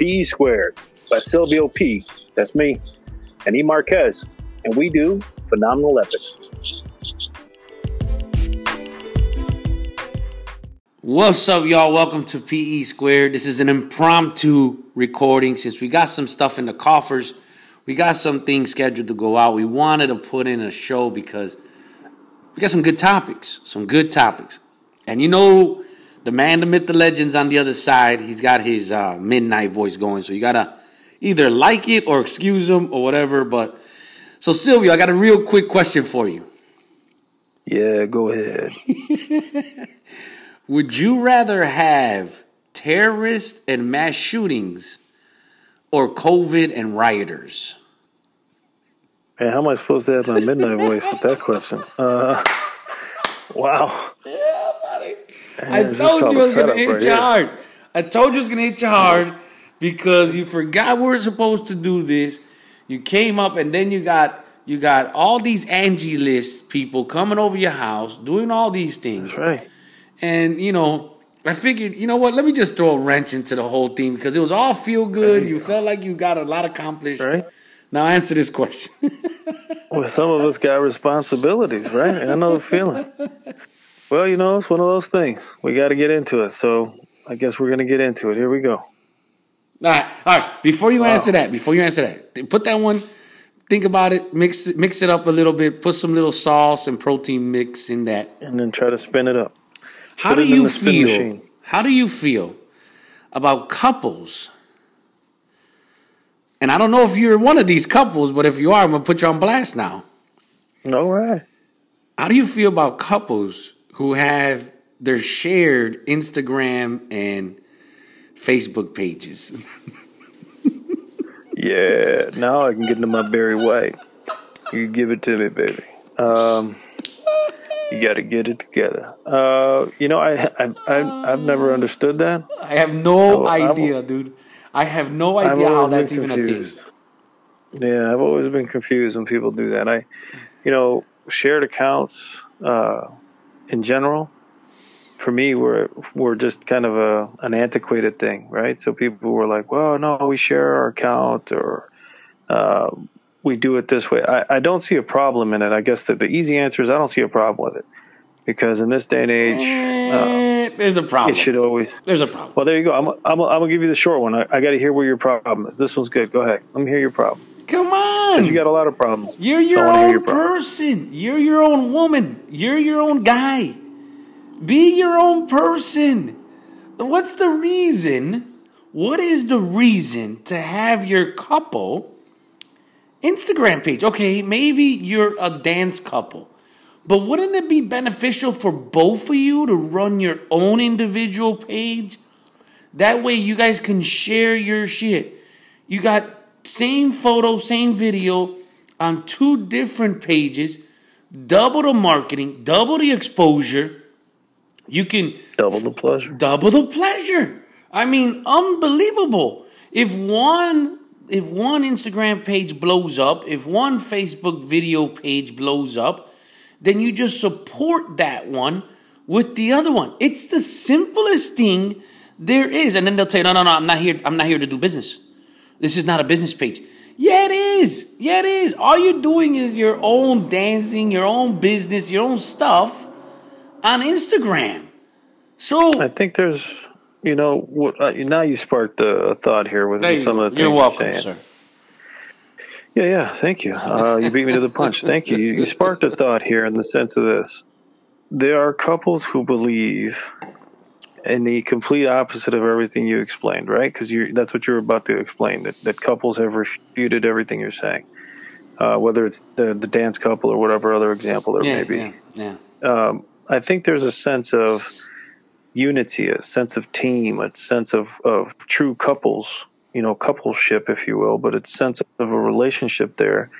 PE Squared by Silvio P. That's me. And E. Marquez. And we do phenomenal epics. What's up, y'all? Welcome to PE Squared. This is an impromptu recording since we got some stuff in the coffers. We got some things scheduled to go out. We wanted to put in a show because we got some good topics. Some good topics. And you know, the man, the myth, the legends on the other side, he's got his uh, midnight voice going. So you got to either like it or excuse him or whatever. But so, Silvio, I got a real quick question for you. Yeah, go ahead. Would you rather have terrorists and mass shootings or COVID and rioters? Man, how am I supposed to have my midnight voice with that question? Uh, wow. I told you it was gonna hit right you here. hard. I told you it was gonna hit you hard because you forgot we were supposed to do this. You came up and then you got you got all these Angie list people coming over your house doing all these things. That's right. And, you know, I figured, you know what, let me just throw a wrench into the whole thing because it was all feel good. You felt like you got a lot accomplished. Right. Now answer this question. well, some of us got responsibilities, right? I know the feeling. Well, you know, it's one of those things. We got to get into it. So I guess we're going to get into it. Here we go. All right. All right. Before you wow. answer that, before you answer that, put that one, think about it, mix it, mix it up a little bit, put some little sauce and protein mix in that. And then try to spin it up. How do you feel? How do you feel about couples? And I don't know if you're one of these couples, but if you are, I'm gonna put you on blast now. No way. How do you feel about couples who have their shared Instagram and Facebook pages? yeah, now I can get into my Barry White. You give it to me, baby. Um, you got to get it together. Uh, you know, I, I, I, have never understood that. I have no I, idea, I'm, dude. I have no idea how that's even confused. a thing. Yeah, I've always been confused when people do that. I, you know, shared accounts uh, in general, for me, were were just kind of a an antiquated thing, right? So people were like, "Well, no, we share our account," or uh, we do it this way. I, I don't see a problem in it. I guess that the easy answer is I don't see a problem with it because in this day and age, uh, there's a problem. It should always. There's a problem. Well, there you go. I'm, I'm, I'm gonna give you the short one. I, I got to hear where your problem is. This one's good. Go ahead. Let me hear your problem. Come on. You got a lot of problems. You're your own your person. You're your own woman. You're your own guy. Be your own person. What's the reason? What is the reason to have your couple? Instagram page. Okay, maybe you're a dance couple. But wouldn't it be beneficial for both of you to run your own individual page? That way you guys can share your shit. You got same photo, same video on two different pages, double the marketing, double the exposure. You can double the pleasure. Double the pleasure. I mean, unbelievable. If one if one Instagram page blows up, if one Facebook video page blows up, then you just support that one with the other one. It's the simplest thing there is. And then they'll tell you, no, no, no, I'm not here. I'm not here to do business. This is not a business page. Yeah, it is. Yeah, it is. All you're doing is your own dancing, your own business, your own stuff on Instagram. So I think there's you know, uh, now you sparked a, thought here with some of the things you're welcome, you're sir. Yeah, yeah, thank you. Uh, you beat me to the punch. Thank you. you. You sparked a thought here in the sense of this: there are couples who believe in the complete opposite of everything you explained, right? Because that's what you're about to explain. That that couples have refuted everything you're saying, uh, whether it's the the dance couple or whatever other example there yeah, may be. Yeah, yeah. Um, I think there's a sense of unity, a sense of team, a sense of, of true couples, you know, coupleship, if you will, but it's sense of a relationship there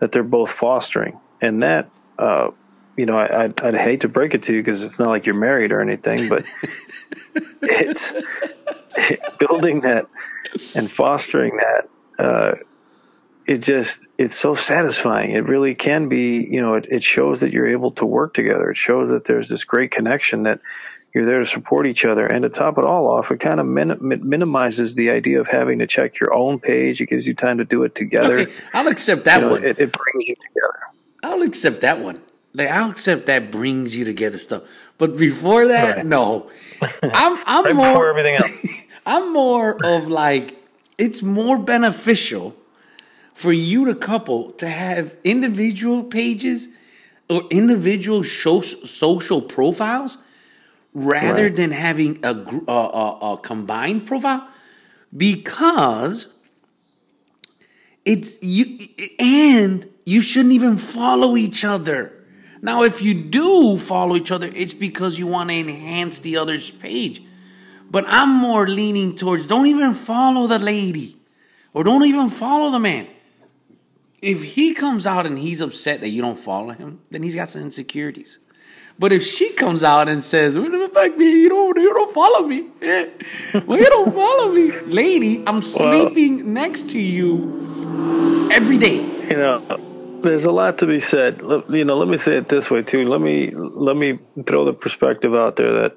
that they're both fostering. And that, uh, you know, I, I'd, I'd, hate to break it to you because it's not like you're married or anything, but it's it, building that and fostering that. Uh, it just it's so satisfying. It really can be. You know, it, it shows that you're able to work together. It shows that there's this great connection that You're there to support each other. And to top it all off, it kind of min- minimizes the idea of having to check your own page. It gives you time to do it together. Okay, I'll accept that you know, one. It, it brings you together. I'll accept that one. Like I'll accept that brings you together stuff. But before that, right. no. I'm I'm right more everything else. I'm more of like it's more beneficial for you to couple to have individual pages or individual social profiles rather right. than having a, a, a, a combined profile because it's you and you shouldn't even follow each other. Now, if you do follow each other, it's because you want to enhance the other's page. But I'm more leaning towards don't even follow the lady or don't even follow the man. If he comes out and he's upset that you don't follow him, then he's got some insecurities. But if she comes out and says, "What the fuck, me? You don't, you don't follow me. Eh? well, you don't follow me, lady. I'm sleeping well, next to you every day." You know, there's a lot to be said. You know, let me say it this way too. Let me let me throw the perspective out there that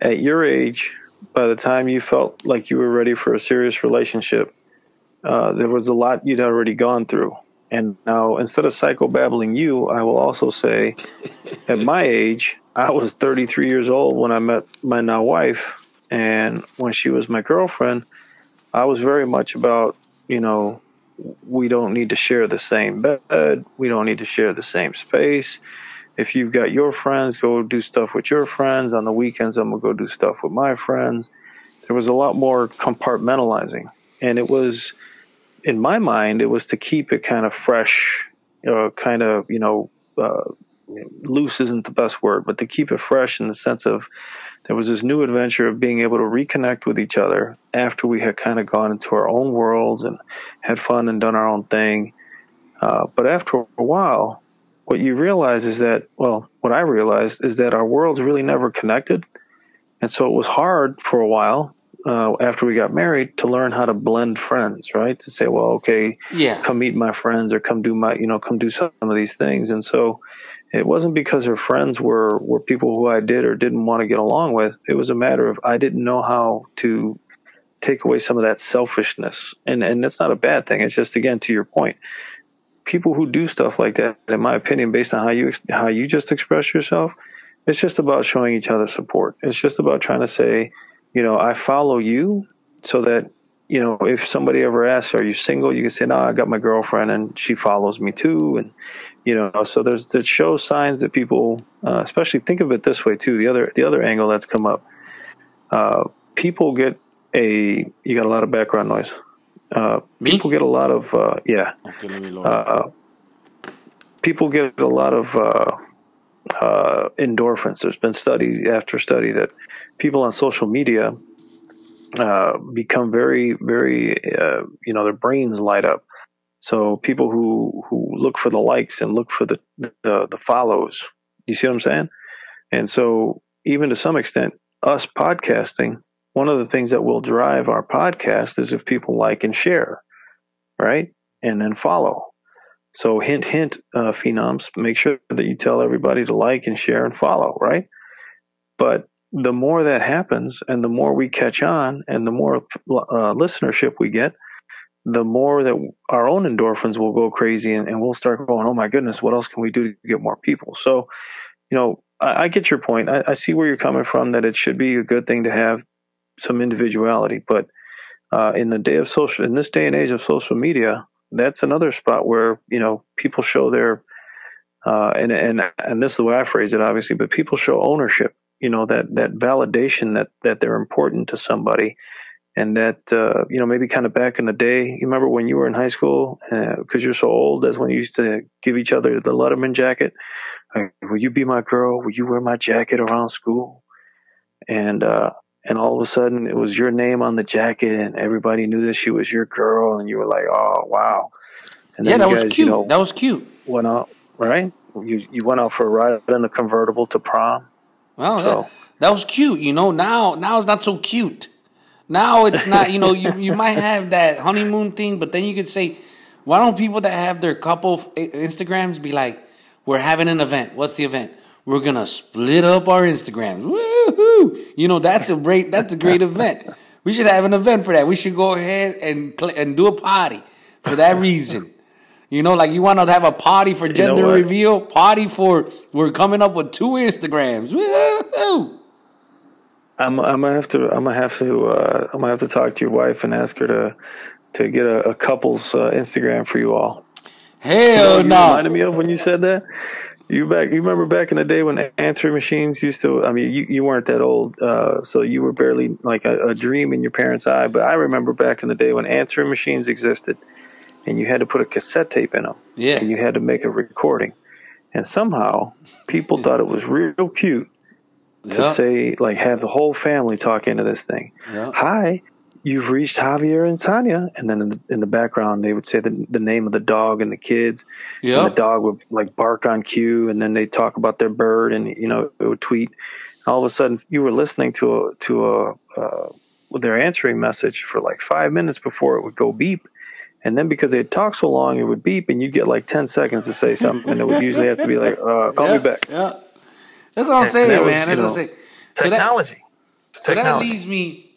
at your age, by the time you felt like you were ready for a serious relationship, uh, there was a lot you'd already gone through. And now, instead of psychobabbling you, I will also say, at my age, I was 33 years old when I met my now wife, and when she was my girlfriend, I was very much about, you know, we don't need to share the same bed, we don't need to share the same space if you've got your friends, go do stuff with your friends. On the weekends, I'm going to go do stuff with my friends. There was a lot more compartmentalizing. And it was, in my mind, it was to keep it kind of fresh, uh, kind of, you know, uh, loose isn't the best word, but to keep it fresh in the sense of there was this new adventure of being able to reconnect with each other after we had kind of gone into our own worlds and had fun and done our own thing. Uh, but after a while, what you realize is that, well, what I realized is that our worlds really never connected. And so it was hard for a while uh, after we got married to learn how to blend friends, right? To say, well, okay, yeah, come meet my friends or come do my, you know, come do some of these things. And so it wasn't because her friends were, were people who I did or didn't want to get along with. It was a matter of I didn't know how to take away some of that selfishness. And, and it's not a bad thing. It's just, again, to your point, people who do stuff like that, in my opinion, based on how you how you just express yourself, it's just about showing each other support. It's just about trying to say, you know, I follow you so that you know if somebody ever asks, "Are you single?" You can say, "No, I got my girlfriend, and she follows me too." And you know, so there's that shows signs that people, uh, especially think of it this way too. The other the other angle that's come up, uh, people get a you got a lot of background noise. Uh, people get a lot of uh, yeah. Okay, let me load uh, people get a lot of uh, uh, endorphins. There's been studies after study that people on social media uh, become very, very, you know, their brains light up. So people who who look for the likes and look for the the, the follows. You see what I'm saying? And so even to some extent, us podcasting one of the things that will drive our podcast is if people like and share, right? And then follow. So hint, hint, uh, phenoms, make sure that you tell everybody to like and share and follow, right? But the more that happens and the more we catch on and the more uh, listenership we get, the more that our own endorphins will go crazy and, and, we'll start going, oh my goodness, what else can we do to get more people? So, you know, I, I get your point. I, I, see where you're coming from that it should be a good thing to have some individuality. But uh, in the day of social, in this day and age of social media, that's another spot where you know people show their uh, and and and this is the way I phrase it, obviously, but people show ownership. You know that that validation that that they're important to somebody, and that uh, you know maybe kind of back in the day. You remember when you were in high school because uh, you're so old. That's when you used to give each other the Letterman jacket. Like, Will you be my girl? Will you wear my jacket around school? And uh, and all of a sudden it was your name on the jacket and everybody knew that she was your girl and you were like oh wow and yeah that guys, was cute you know, that was cute went out right you you went out for a ride in a convertible to prom well so. that, that was cute you know now now it's not so cute now it's not you know you, you might have that honeymoon thing but then you could say why don't people that have their couple instagrams be like we're having an event what's the event We're gonna split up our Instagrams. Woohoo! You know that's a great that's a great event. We should have an event for that. We should go ahead and play, and do a party for that reason. You know, like you want to have a party for gender what? reveal, party for we're coming up with two Instagrams. Woohoo! I'm I'm gonna have to I'm gonna have to uh, I'm gonna have to talk to your wife and ask her to to get a, a couple's uh, Instagram for you all. Hell you no! reminded me of when you said that. You back? You remember back in the day when answering machines used to? I mean, you, you weren't that old, uh, so you were barely like a, a dream in your parents' eye. But I remember back in the day when answering machines existed, and you had to put a cassette tape in them, Yeah. and you had to make a recording, and somehow people thought it was real cute to Yeah. say like have the whole family talk into this thing. Yeah. Hi, you've reached Javier and Tanya, and then in the, in the background they would say the, the name of the dog and the kids. And the dog would like bark on cue, and then they'd talk about their bird, and you know it would tweet. All of a sudden, you were listening to a to a uh, their answering message for like five minutes before it would go beep. And then because they'd talk so long, it would beep, and you'd get like ten seconds to say something, and it would usually have to be like, uh, "Call yeah. me back." Yeah. That's what I'm saying, that was, man. That's you what I'm know, saying. So that, Technology. so that Technology. leaves me.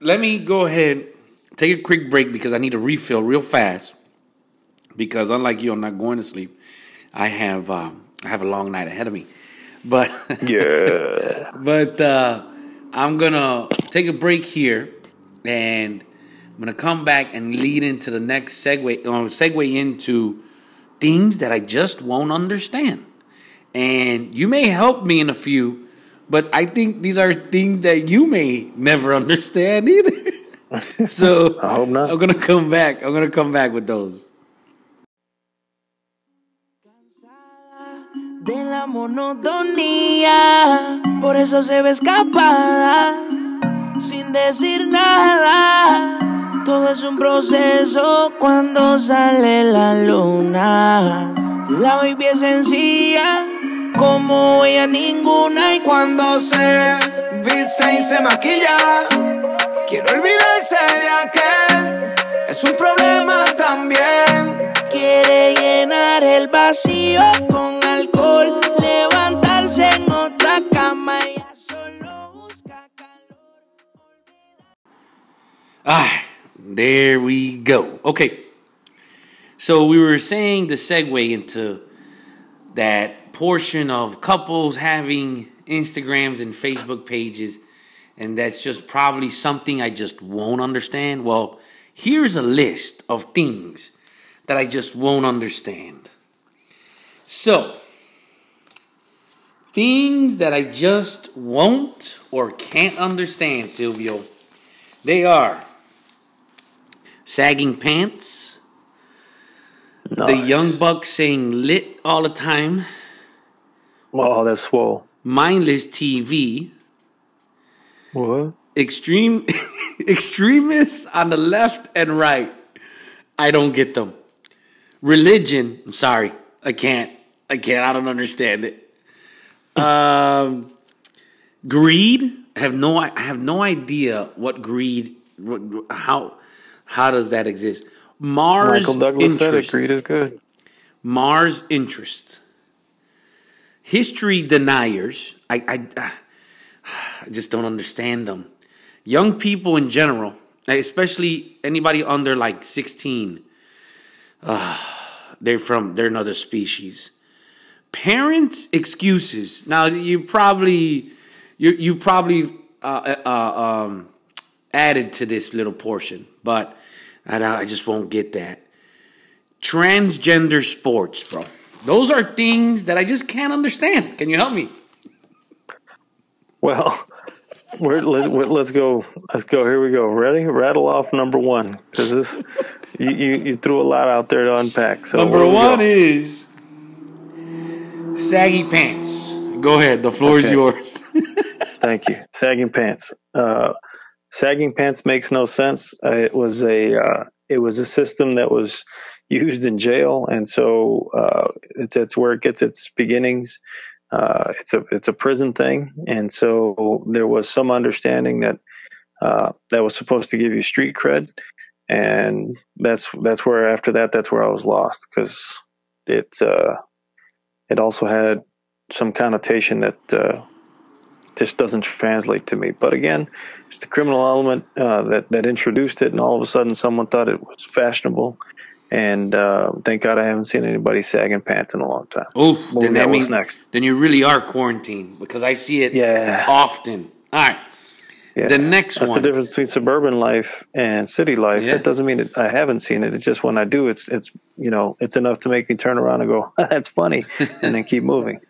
Let me go ahead, take a quick break because I need to refill real fast. Because unlike you, I'm not going to sleep. I have um, I have a long night ahead of me, but yeah. but uh, I'm gonna take a break here, and I'm gonna come back and lead into the next segue. Uh, segue into things that I just won't understand, and you may help me in a few, but I think these are things that you may never understand either. so I hope not. I'm gonna come back. I'm gonna come back with those. de la monotonía, por eso se ve escapada, sin decir nada. Todo es un proceso cuando sale la luna. La baby es sencilla, como ella ninguna, y cuando se viste y se maquilla, quiero olvidarse de aquel. Es un problema también. Quiere llenar el vacío con alcohol, levantarse en otra cama y Ah, there we go. Okay. So we were saying the segue into that portion of couples having Instagrams and Facebook pages, and that's just probably something I just won't understand. Well, here's a list of things that I just won't understand. So, things that I just won't or can't understand, Silvio. They are sagging pants, the young bucks saying lit all the time, Oh, that's swole. mindless TV, What? extreme extremists on the left and right. I don't get them. Religion, I'm sorry. I can't. I can't. I don't understand it. Um greed, I have no I have no idea what greed what, how how does that exist? Mars Michael Douglas said it. interest. Greed is good. Mars interest. History deniers. I, I, I just don't understand them. Young people in general, especially anybody under like 16, uh, they're from, they're another species. Parents' excuses. Now, you probably, you, you probably uh, uh, um, added to this little portion, but I, I just won't get that transgender sports, bro. Those are things that I just can't understand. Can you help me? Well, we're, let, let's go. Let's go. Here we go. Ready? Rattle off number one because this you, you you threw a lot out there to unpack. So Number one go? is saggy pants. Go ahead. The floor is yours. Thank you. Sagging pants. Uh, sagging pants makes no sense. Uh, it was a uh, it was a system that was used in jail, and so uh, it's it's where it gets its beginnings. Uh, it's a it's a prison thing, and so there was some understanding that uh, that was supposed to give you street cred, and that's that's where after that that's where I was lost because it uh, it also had some connotation that uh, just doesn't translate to me. But again, it's the criminal element uh, that that introduced it, and all of a sudden, someone thought it was fashionable. And uh, thank God I haven't seen anybody sagging pants in a long time. Oof, Well, then that means next? then you really are quarantined because I see it Yeah. often. All right. Yeah. The next That's one. That's the difference between suburban life and city life. Yeah. That doesn't mean that I haven't seen it. It's just when I do, it's it's you know it's enough to make me turn around and go, "That's funny," and then keep moving.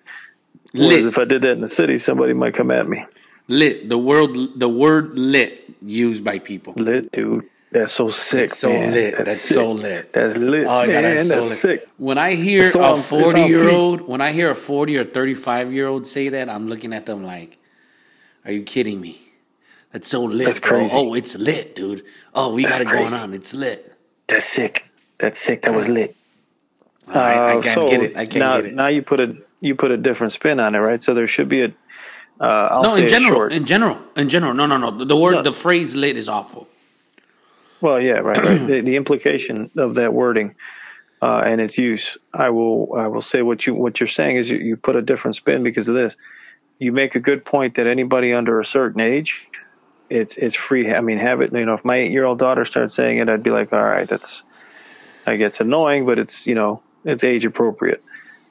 Lit. if I did that in the city, somebody might come at me. Lit. The word the word lit used by people. Lit, dude. That's so sick. That's so man. lit. That's sick. so lit. That's lit. Oh, yeah, that's That's, so lit. sick. When I hear so a on- it's on forty year old, when I hear a forty or thirty five year old say that, I'm looking at them like, "Are you kidding me? That's so lit, That's bro. crazy. Oh, it's lit, dude. Oh, we That's got it going on. It's lit. That's sick. That's sick. That was lit. I, I Uh, can't so get it. I can't now, get it. Now you put a you put a different spin on it, right? So there should be a. Uh, I'll no, in general, in general, in general. No, no, no. The, the word, No. the phrase "lit" is awful. Well, yeah, right. right. the, the implication of that wording uh, and its use, I will, I will say what you what you're saying is you, you put a different spin because of this. You make a good point that anybody under a certain age, it's it's free. I mean, have it. You know, if my eight year old daughter starts saying it, I'd be like, all right, that's, I guess annoying, but it's you know, it's age appropriate.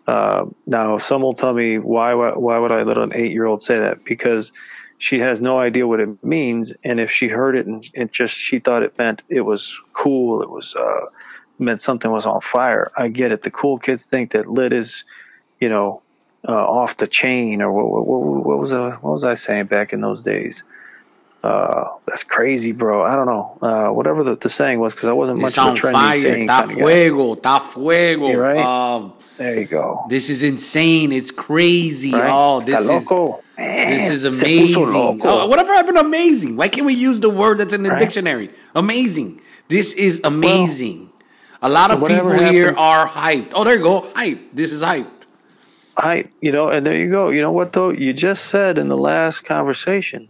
Uh, now, some will tell me why why would I let an eight year old say that? Because she has no idea what it means, and if she heard it and just she thought it meant it was cool, it was uh, meant something was on fire. I get it. The cool kids think that lit is, you know, uh, off the chain or what, what, what was uh, what was I saying back in those days? Uh, that's crazy, bro. I don't know. Uh, whatever the, the saying was, because I wasn't much It's of a trendy fire. saying Ta kind of guy. fuego. Ta fuego. Right. Um, There you go. this is insane. It's crazy. Right? Oh, Está this is loco. Man, this is amazing. Oh, whatever happened amazing? Why can't we use the word that's in the Right. dictionary? Amazing. This is amazing. A lot of people whatever here are hyped. Oh, there you go. Hype. This is hyped. Hype. you know, and there you go. You know what though? You just said in the last conversation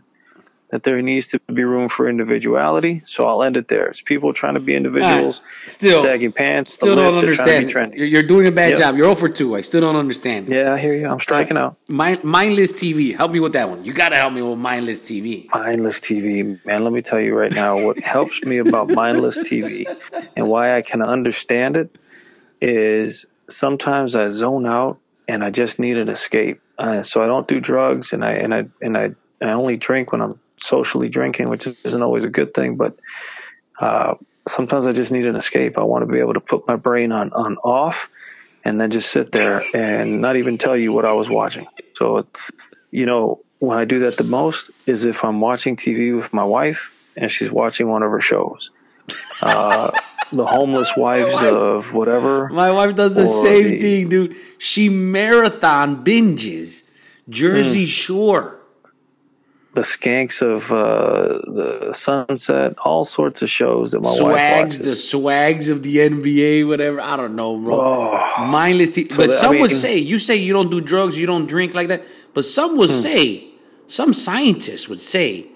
that there needs to be room for individuality. So I'll end it there. It's people trying to be individuals, Still- sagging pants, Still don't they're trying to be understand. You're, you're doing a bad Yep. job. You're 0 for 2. I still don't understand. Yeah, I hear you. I'm striking out. Mind, mindless TV. Help me with that one. You got to help me with mindless TV. Mindless TV, man. Let me tell you right now what helps me about mindless TV and why I can understand it is sometimes I zone out and I just need an escape. Uh, so I don't do drugs and I and I and I, I only drink when I'm socially drinking, which isn't always a good thing. But uh, sometimes I just need an escape. I want to be able to put my brain on on off and then just sit there and not even tell you what I was watching. So, you know, when I do that the most is if I'm watching TV with my wife and she's watching one of her shows. Uh, the homeless wives of whatever. My wife does the same the- thing, dude. She marathon binges Jersey Shore. The skanks of uh, the sunset, all sorts of shows that my wife Swags, watches. the swags of the NBA, whatever. I don't know, bro. Oh. Mindless TV. but that- I some would say, you say you don't do drugs, you don't drink like that. But some Hmm. would say, some scientists would say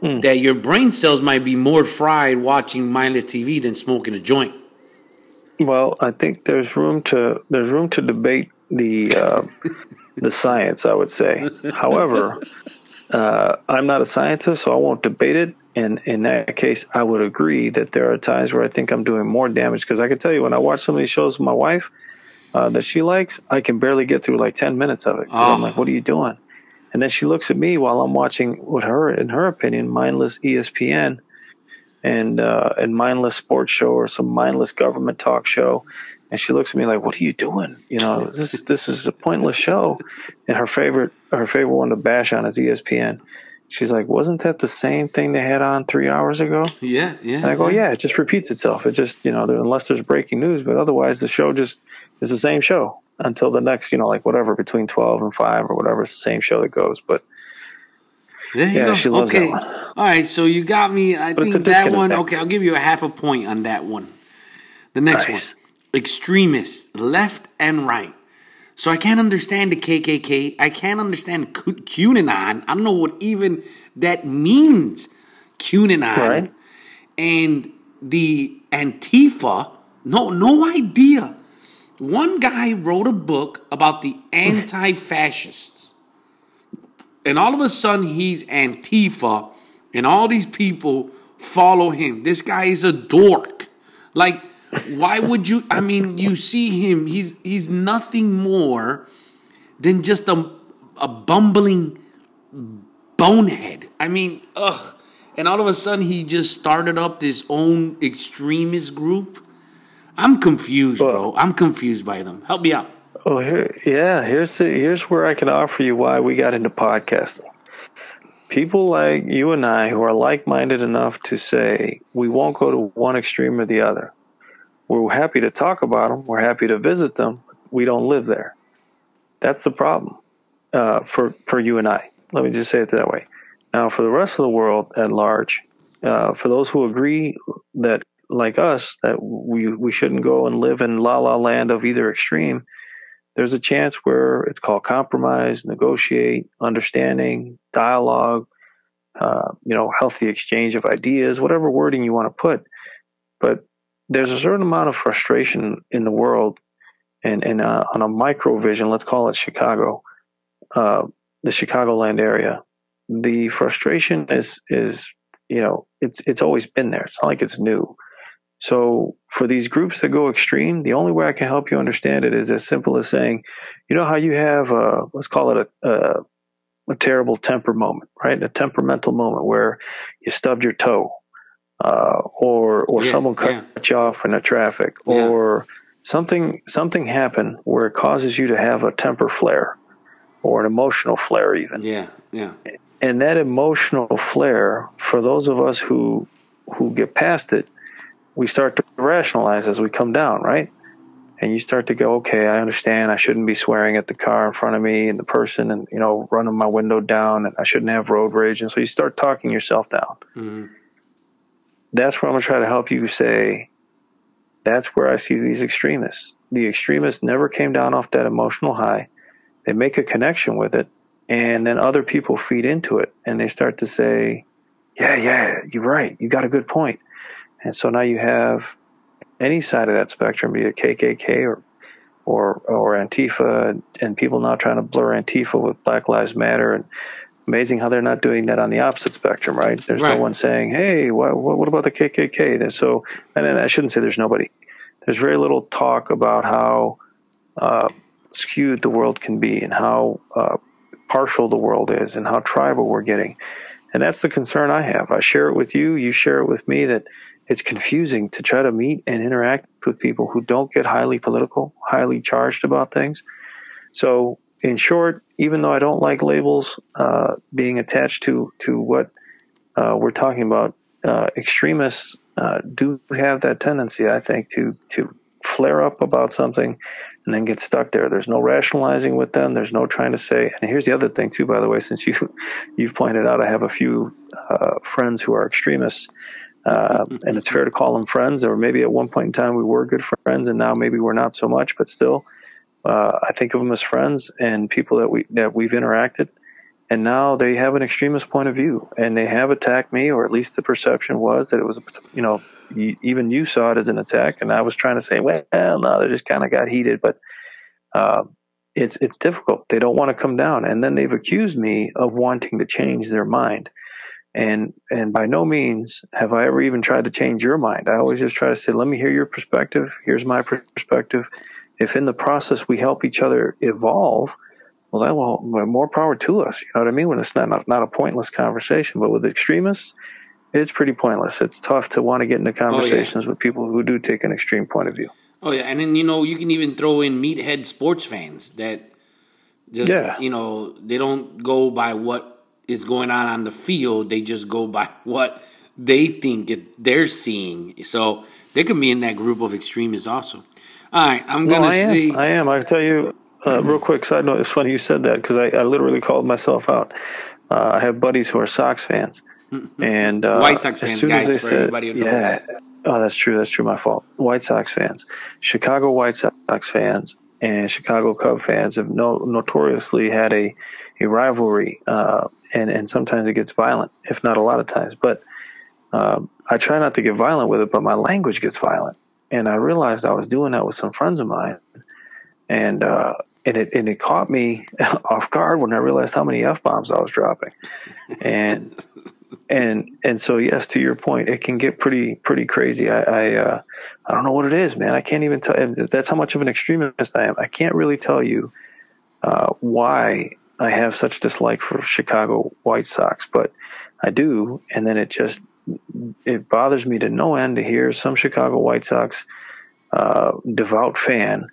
Hmm. that your brain cells might be more fried watching mindless TV than smoking a joint. Well, I think there's room to there's room to debate the uh, the science. I would say. However, uh, I'm not a scientist, so I won't debate it. And in that case, I would agree that there are times where I think I'm doing more damage because I can tell you when I watch some of these shows with my wife uh, that she likes, I can barely get through like ten minutes of it. 'Cause I'm Oh. like, "What are you doing?" And then she looks at me while I'm watching, with her, in her opinion, mindless ESPN and uh, and mindless sports show or some mindless government talk show. And she looks at me like, "What are you doing? You know, this this is a pointless show." And her favorite her favorite one to bash on is ESPN. She's like, "Wasn't that the same thing they had on three hours ago?" Yeah, yeah. And I go, "Yeah, it just repeats itself. It just you know, there, unless there's breaking news, but otherwise the show just is the same show until the next you know, like whatever between twelve and five or whatever. It's the same show that goes, but." Yeah, go. she loves that okay. one. All right, so you got me. I But think that one. Okay, I'll give you a half a point on that one. The next Nice. one, extremists, left and right. So I can't understand the KKK. I can't understand QAnon. I don't know what even that means. QAnon Right. and the Antifa. No, no idea. One guy wrote a book about the anti-fascists, and all of a sudden he's Antifa, and all these people follow him. This guy is a dork. Like, why would you? I mean, you see him. He's he's nothing more than just a a bumbling bonehead. I mean, ugh. And all of a sudden, he just started up this own extremist group. I'm confused, bro. I'm confused by them. Help me out. Oh, here, yeah. Here's the, here's where I can offer you why we got into podcasting. People like you and I who are like-minded enough to say we won't go to one extreme or the other. We're happy to talk about them. We're happy to visit them. We don't live there. That's the problem uh, for for you and I. Let me just say it that way. Now, for the rest of the world at large, uh, for those who agree that, like us, that we we shouldn't go and live in la la land of either extreme, there's a chance where it's called compromise, negotiate, understanding, dialogue, uh, you know, healthy exchange of ideas, whatever wording you want to put. But there's a certain amount of frustration in the world, and, and uh, on a micro vision, let's call it Chicago, uh, the Chicagoland area, the frustration is is you know it's it's always been there. It's not like it's new. So for these groups that go extreme, the only way I can help you understand it is as simple as saying, you know how you have a, let's call it a, a, a terrible temper moment, right? A temperamental moment where you stubbed your toe, uh, or or yeah, someone cut yeah. you off in the traffic, yeah. or something something happened where it causes you to have a temper flare or an emotional flare even. Yeah, yeah. And that emotional flare, for those of us who who get past it, we start to rationalize as we come down, right? And you start to go, okay, I understand. I shouldn't be swearing at the car in front of me and the person, and you know, running my window down, and I shouldn't have road rage. And so you start talking yourself down. Mm-hmm. That's where I'm gonna try to help you say. That's where I see these extremists. The extremists never came down off that emotional high they make a connection with it and then other people feed into it and they start to say, yeah, yeah, you're right. You got a good point. And so now you have any side of that spectrum, be it KKK or, or, or Antifa and people now trying to blur Antifa with Black Lives Matter and amazing how they're not doing that on the opposite spectrum, right? There's right. no one saying, "Hey, what, what about the KKK?" So, and I shouldn't say there's nobody. There's very little talk about how uh, skewed the world can be and how uh, partial the world is and how tribal we're getting. And that's the concern I have. I share it with you, you share it with me that it's confusing to try to meet and interact with people who don't get highly political, highly charged about things. So, in short, even though I don't like labels uh, being attached to to what uh, we're talking about, uh, extremists uh, do have that tendency, I think, to to flare up about something and then get stuck there. There's no rationalizing with them. There's no trying to say. And here's the other thing too, by the way, since you you've pointed out, I have a few uh, friends who are extremists, uh, and it's fair to call them friends. Or maybe at one point in time we were good friends, and now maybe we're not so much. But still, uh, I think of them as friends and people that we that we've interacted. And now they have an extremist point of view, and they have attacked me, or at least the perception was that it was, you know, even you saw it as an attack, and I was trying to say, well, no, they just kind of got heated, but uh, it's it's difficult. They don't want to come down, and then they've accused me of wanting to change their mind, and and by no means have I ever even tried to change your mind. I always just try to say, let me hear your perspective. Here's my perspective. If in the process we help each other evolve, well, that will more power to us. You know what I mean? When it's not not, not a pointless conversation, but with extremists it's pretty pointless. It's tough to want to get into conversations oh, yeah. with people who do take an extreme point of view. Oh yeah, and then you know you can even throw in meathead sports fans that just yeah. you know they don't go by what is going on on the field. They just go by what they think it, they're seeing. So they can be in that group of extremists also. All right, I'm gonna no, I am. I am. I tell you, uh, real quick side note. It's funny you said that because I, I, literally called myself out. Uh, I have buddies who are Sox fans and uh, White Sox fans, guys, for said, everybody who yeah, oh, that's true. That's true. My fault. White Sox fans, Chicago White Sox fans, and Chicago Cub fans have no, notoriously had a a rivalry, uh, and and sometimes it gets violent, if not a lot of times. But um, I try not to get violent with it, but my language gets violent, and I realized I was doing that with some friends of mine, and uh, and it and it caught me off guard when I realized how many f bombs I was dropping, and and and so yes, to your point, it can get pretty pretty crazy. I I, uh, I don't know what it is, man. I can't even tell. That's how much of an extremist I am. I can't really tell you uh, why I have such dislike for Chicago White Sox, but I do, and then it just it bothers me to no end to hear some Chicago White Sox uh, devout fan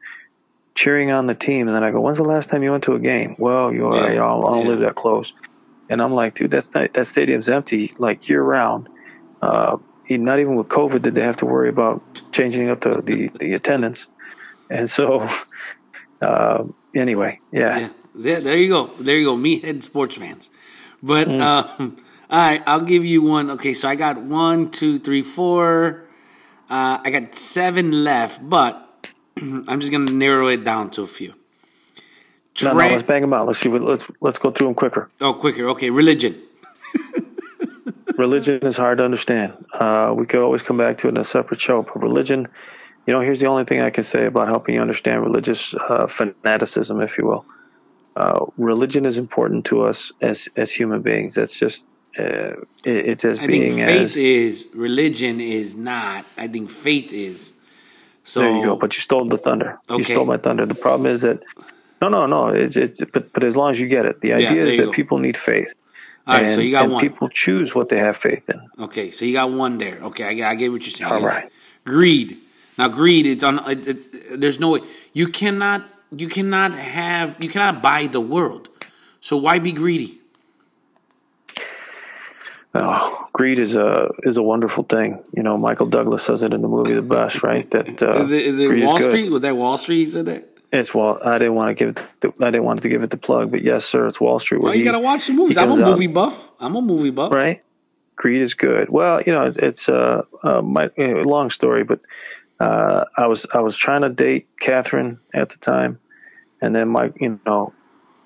cheering on the team, and then I go, "When's the last time you went to a game?" Well, you yeah. I don't, yeah. live that close, and I'm like, dude, that's not, that stadium's empty like year round. Uh, not even with COVID did they have to worry about changing up the the, the attendance, and so uh, anyway, yeah. yeah. Yeah, there you go. There you go. Meathead sports fans. But mm. um, all right, I'll give you one. Okay, so I got one, two, three, four. Uh, I got seven left, but I'm just gonna narrow it down to a few. Tra- no, no, let's bang them out. Let's see. What, let's let's go through them quicker. Oh, quicker. Okay, religion. religion is hard to understand. Uh, we could always come back to it in a separate show, but religion. You know, here's the only thing I can say about helping you understand religious uh, fanaticism, if you will. Uh, religion is important to us as as human beings. That's just uh, it, it's as I being think faith as is religion is not. I think faith is. So there you go. But you stole the thunder. Okay. You stole my thunder. The problem is that no, no, no. It's it's but but as long as you get it, the idea yeah, is that go. people need faith. All right, and, so you got and one. People choose what they have faith in. Okay, so you got one there. Okay, I, I get what you're saying. All right. Greed. Now, greed. It's on. It, it, there's no way you cannot you cannot have you cannot buy the world. So why be greedy? Oh, greed is a is a wonderful thing. You know, Michael Douglas says it in the movie The Best, right? That uh, is it is it Wall is Street? Was that Wall Street? He said that. It's Wall. I didn't want to give it. The, I didn't want to give it the plug, but yes, sir, it's Wall Street. Well, you got to watch the movies. I'm a movie out, buff. I'm a movie buff. Right. Greed is good. Well, you know, it's, it's uh, uh, my uh, long story, but uh, I was I was trying to date Catherine at the time, and then my you know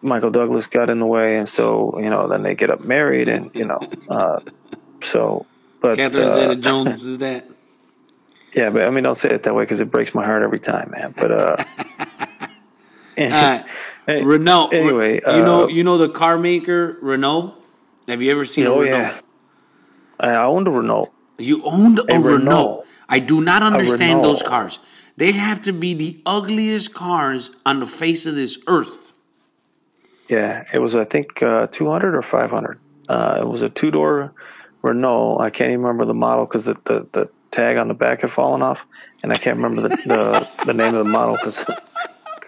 Michael Douglas got in the way, and so you know then they get up married, and you know uh, so but Catherine uh, Zeta Jones is that. Yeah, but I mean, don't say it that way because it breaks my heart every time, man. But uh, uh Renault. Anyway, you know, uh, you know the car maker Renault. Have you ever seen oh, a Renault? Yeah. I owned a Renault. You owned a, a Renault. Renault. I do not understand those cars. They have to be the ugliest cars on the face of this earth. Yeah, it was I think uh, 200 or 500. Uh, it was a two door Renault. I can't even remember the model because the, the, the tag on the back had fallen off, and I can't remember the the, the name of the model because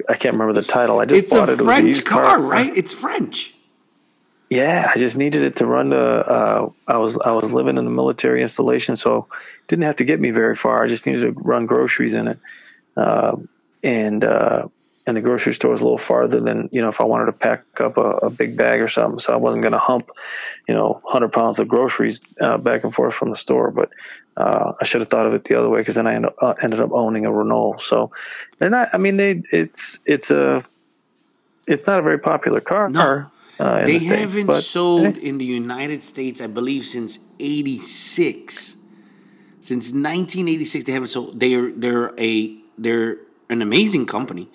I can't remember the title. I just it's bought a it. French it car, car, right? It's French. Yeah, I just needed it to run the. Uh, I was I was living in the military installation, so didn't have to get me very far. I just needed to run groceries in it, uh, and uh, and the grocery store was a little farther than you know if I wanted to pack up a, a big bag or something. So I wasn't going to hump, you know, hundred pounds of groceries uh, back and forth from the store. But uh, I should have thought of it the other way because then I end uh, ended up owning a Renault. So they're not. I mean, they it's it's a it's not a very popular car. No. Uh, they the haven't but, sold in the United States, I believe, since '86. Since 1986, they haven't sold. They're they're a they're an amazing company.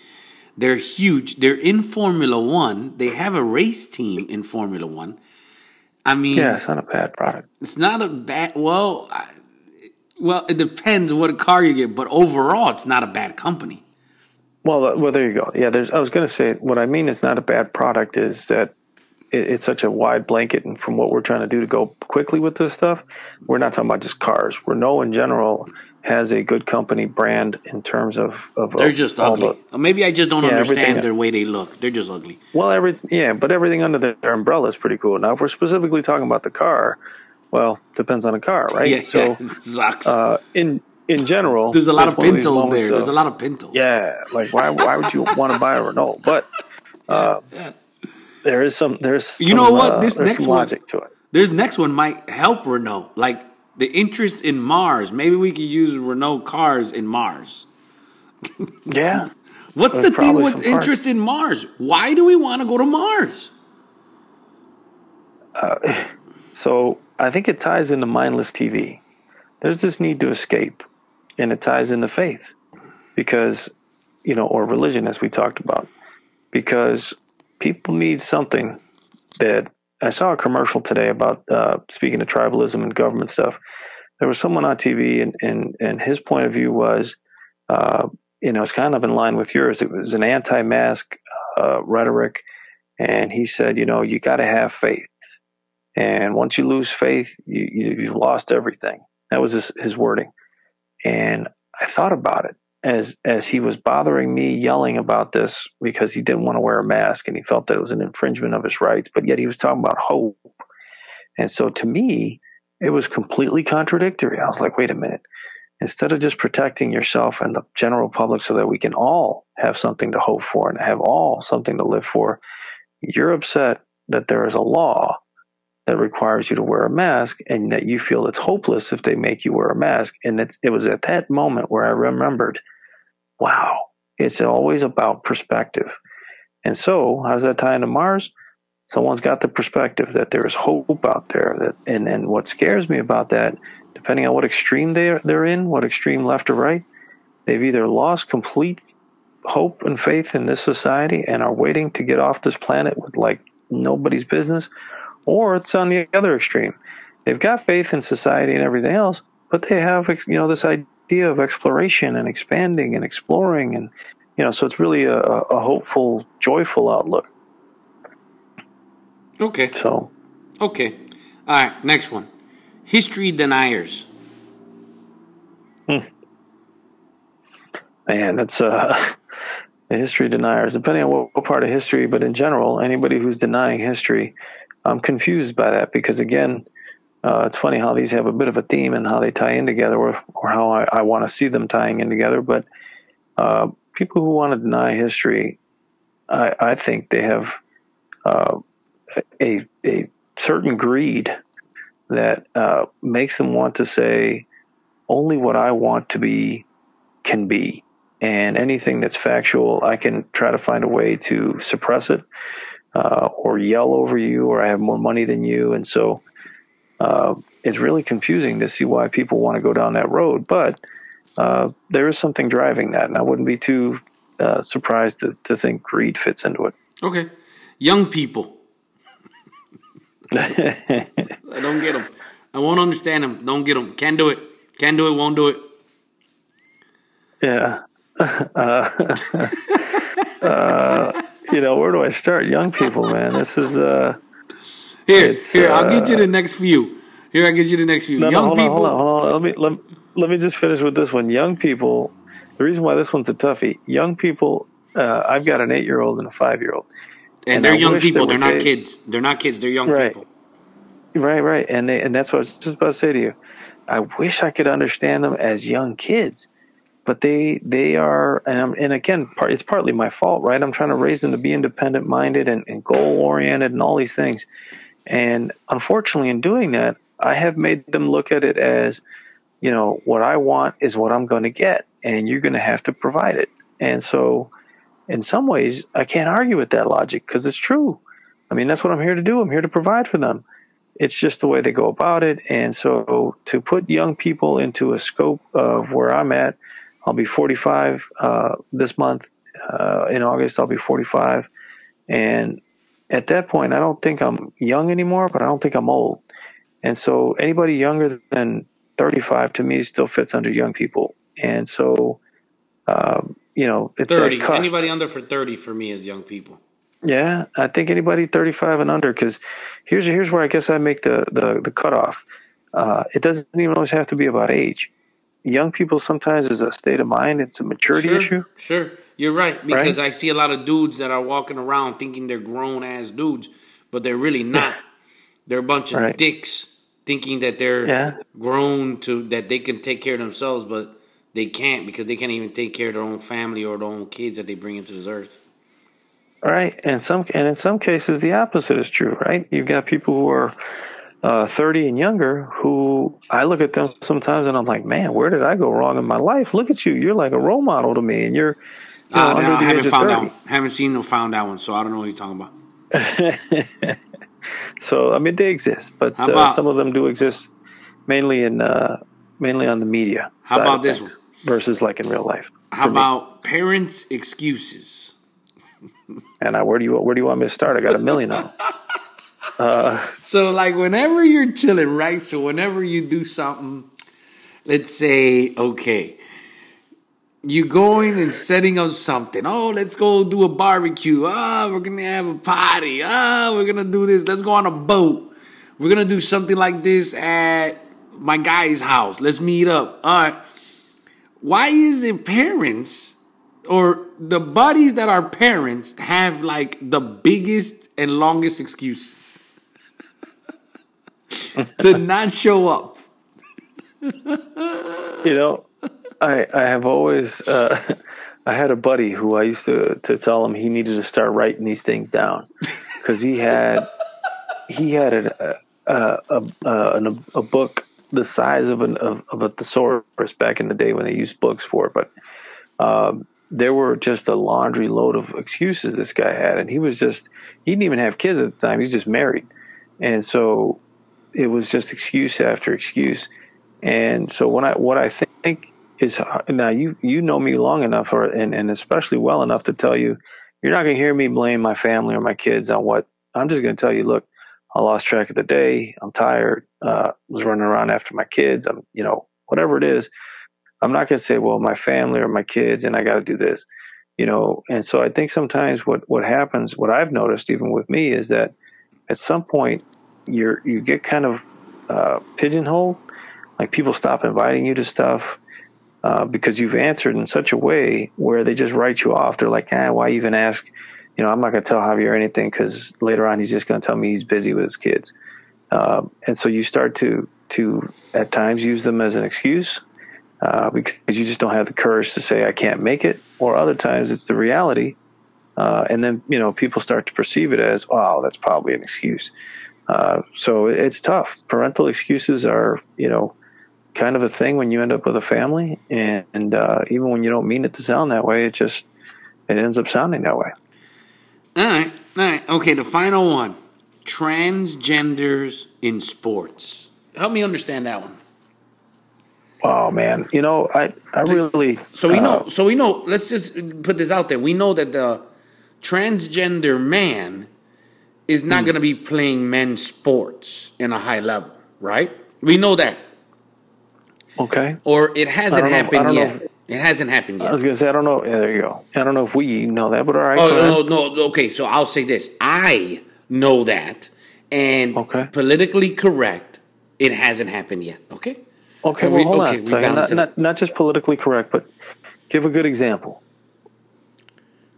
They're huge. They're in Formula One. They have a race team in Formula One. I mean, yeah, it's not a bad product. It's not a bad. Well, I, well, it depends what car you get, but overall, it's not a bad company. Well, uh, well, there you go. Yeah, there's. I was going to say what I mean is not a bad product is that it, it's such a wide blanket, and from what we're trying to do to go quickly with this stuff, we're not talking about just cars. Renault in general has a good company brand in terms of, of they're just ugly. The, Maybe I just don't yeah, understand their way they look. They're just ugly. Well, every yeah, but everything under their umbrella is pretty cool. Now, if we're specifically talking about the car, well, depends on the car, right? Yeah, so yeah, sucks. Uh, in in general, there's a lot of Pintos there. Of, there's a lot of Pintos. Yeah, like why why would you want to buy a Renault? But uh, yeah there is some there's you some, know what uh, this next logic one, to it. This next one might help Renault, like the interest in Mars. Maybe we could use Renault cars in Mars. yeah. What's There's the thing with interest parts. in Mars? Why do we want to go to Mars? Uh, so I think it ties into mindless TV. There's this need to escape, and it ties into faith because you know, or religion, as we talked about, because people need something that I saw a commercial today about uh, speaking of tribalism and government stuff. There was someone on TV, and and, and his point of view was, uh, you know, it's kind of in line with yours. It was an anti-mask uh, rhetoric, and he said, you know, you got to have faith, and once you lose faith, you, you you've lost everything. That was his, his wording, and I thought about it as as he was bothering me yelling about this because he didn't want to wear a mask and he felt that it was an infringement of his rights but yet he was talking about hope. And so to me it was completely contradictory. I was like wait a minute. Instead of just protecting yourself and the general public so that we can all have something to hope for and have all something to live for you're upset that there is a law that requires you to wear a mask and that you feel it's hopeless if they make you wear a mask. And it's, it was at that moment where I remembered, wow, it's always about perspective. And so, how's that tie into Mars? Someone's got the perspective that there is hope out there. That, and, and what scares me about that, depending on what extreme they're, they're in, what extreme left or right, they've either lost complete hope and faith in this society and are waiting to get off this planet with like nobody's business, or it's on the other extreme. They've got faith in society and everything else, but they have, you know, this idea of exploration and expanding and exploring, and you know, so it's really a, a hopeful, joyful outlook. Okay. So, Okay. All right. Next one. History deniers. man, that's uh, the history deniers. Depending on what, what part of history, but in general, anybody who's denying history, I'm confused by that because again, uh, it's funny how these have a bit of a theme and how they tie in together, or, or how I, I want to see them tying in together. But uh, people who want to deny history, I, I think they have uh, a a certain greed that uh, makes them want to say only what I want to be can be, and anything that's factual, I can try to find a way to suppress it uh, or yell over you, or I have more money than you, and so uh, it's really confusing to see why people want to go down that road. But uh, there is something driving that, and I wouldn't be too uh, surprised to, to think greed fits into it. Okay. Young people. I don't get them. I won't understand them. Don't get them. Can't do it. Can't do it. Won't do it. Yeah. Uh, uh, you know, where do I start? Young people, man. This is uh Here, It's, here. I'll get you uh, the next few. Here, I get you the next few. no, no, Young hold people. on, hold on, hold on. Let me let, let me just finish with this one. Young people. The reason why this one's a toughie. Young people. Uh, I've got an eight-year-old and a five-year-old. and and they're I young people. they They're not kids. They're not kids. They're young Right. people. Right, right, and they, and that's what I was just about to say to you. I wish I could understand them as young kids, but they they are, and I'm, and again, part, it's partly my fault, right? I'm trying to raise them to be independent minded and, and goal oriented and all these things, and unfortunately, in doing that, I have made them look at it as, you know, what I want is what I'm going to get, and you're going to have to provide it, and so, in some ways, I can't argue with that logic because it's true. I mean, that's what I'm here to do. I'm here to provide for them it's just the way they go about it. And so to put young people into a scope of where I'm at, I'll be 45 uh, this month. Uh, in August, I'll be 45. And at that point, I don't think I'm young anymore, but I don't think I'm old. And so anybody younger than 35 to me still fits under young people. And so, um, you know, it's Thirty. Anybody under for thirty for me is young people. Yeah, I think anybody 35 and under, because here's here's where I guess I make the the, the cutoff. Uh, it doesn't even always have to be about age. Young people sometimes is a state of mind. It's a maturity Sure, issue. Sure, you're right because Right? I see a lot of dudes that are walking around thinking they're grown ass dudes, but they're really not. They're a bunch of Right. dicks thinking that they're Yeah. grown to that they can take care of themselves, but they can't because they can't even take care of their own family or their own kids that they bring into this earth. Right, and some and in some cases the opposite is true. Right, you've got people who are uh, 30 and younger who I look at them sometimes and I'm like, man, where did I go wrong in my life? Look at you, you're like a role model to me, and you're you know, Uh, no, under I haven't found 30. out. Haven't seen no found that one, so I don't know what you're talking about. So I mean, they exist, but How uh, some of them do exist mainly in uh, mainly on the media. How about this things versus like in real life? How about parents' excuses? And I, where do you where do you want me to start? I got a million of them. So, like, whenever you're chilling, right? So, whenever you do something, let's say, okay, you going and setting up something. Oh, let's go do a barbecue. Ah, we're gonna have a party. Ah, we're gonna do this. Let's go on a boat. We're gonna do something like this at my guy's house. Let's meet up. All right. Why is it parents or the buddies that are parents have like the biggest and longest excuses to not show up? You know, I I have always uh, I had a buddy who I used to to tell him he needed to start writing these things down because he had he had a a, a, a, a book the size of an of, of a thesaurus back in the day when they used books for it, but um, there were just a laundry load of excuses this guy had, and he was just he didn't even have kids at the time. He was just married, and so it was just excuse after excuse. And so when I what I think is now you you know me long enough, or and, and especially well enough to tell you, you're not going to hear me blame my family or my kids on what I'm just going to tell you. Look, I lost track of the day. I'm tired. Uh, was running around after my kids. I'm you know whatever it is. I'm not going to say, well, my family or my kids, and I got to do this, you know. And so I think sometimes what what happens, what I've noticed even with me, is that at some point you're you get kind of uh, pigeonholed. Like people stop inviting you to stuff uh, because you've answered in such a way where they just write you off. They're like, ah, why even ask? You know, I'm not going to tell Javier anything because later on he's just going to tell me he's busy with his kids. Um, and so you start to to at times use them as an excuse uh, because you just don't have the courage to say I can't make it, or other times it's the reality, uh, and then you know people start to perceive it as, oh, that's probably an excuse. Uh, so it's tough. Parental excuses are, you know, kind of a thing when you end up with a family, and, and uh, even when you don't mean it to sound that way, it just it ends up sounding that way. All right, all right, okay. The final one: transgenders in sports. Help me understand that one. Oh man, you know, I I really So we uh, know. So we know. Let's just put this out there. We know that the transgender man is not hmm. going to be playing men's sports in a high level, right? We know that, okay. or it hasn't I don't know- I happened yet. know. It hasn't happened yet. I was gonna say I don't know. Yeah, there you go. I don't know if we know that, but all right. Oh no, no. Okay, so I'll say this: I know that, and Okay. politically correct, it hasn't happened yet. Okay. Okay, We- well, hold okay, on. we a second. balance Not, not, not just politically correct, but give a good example.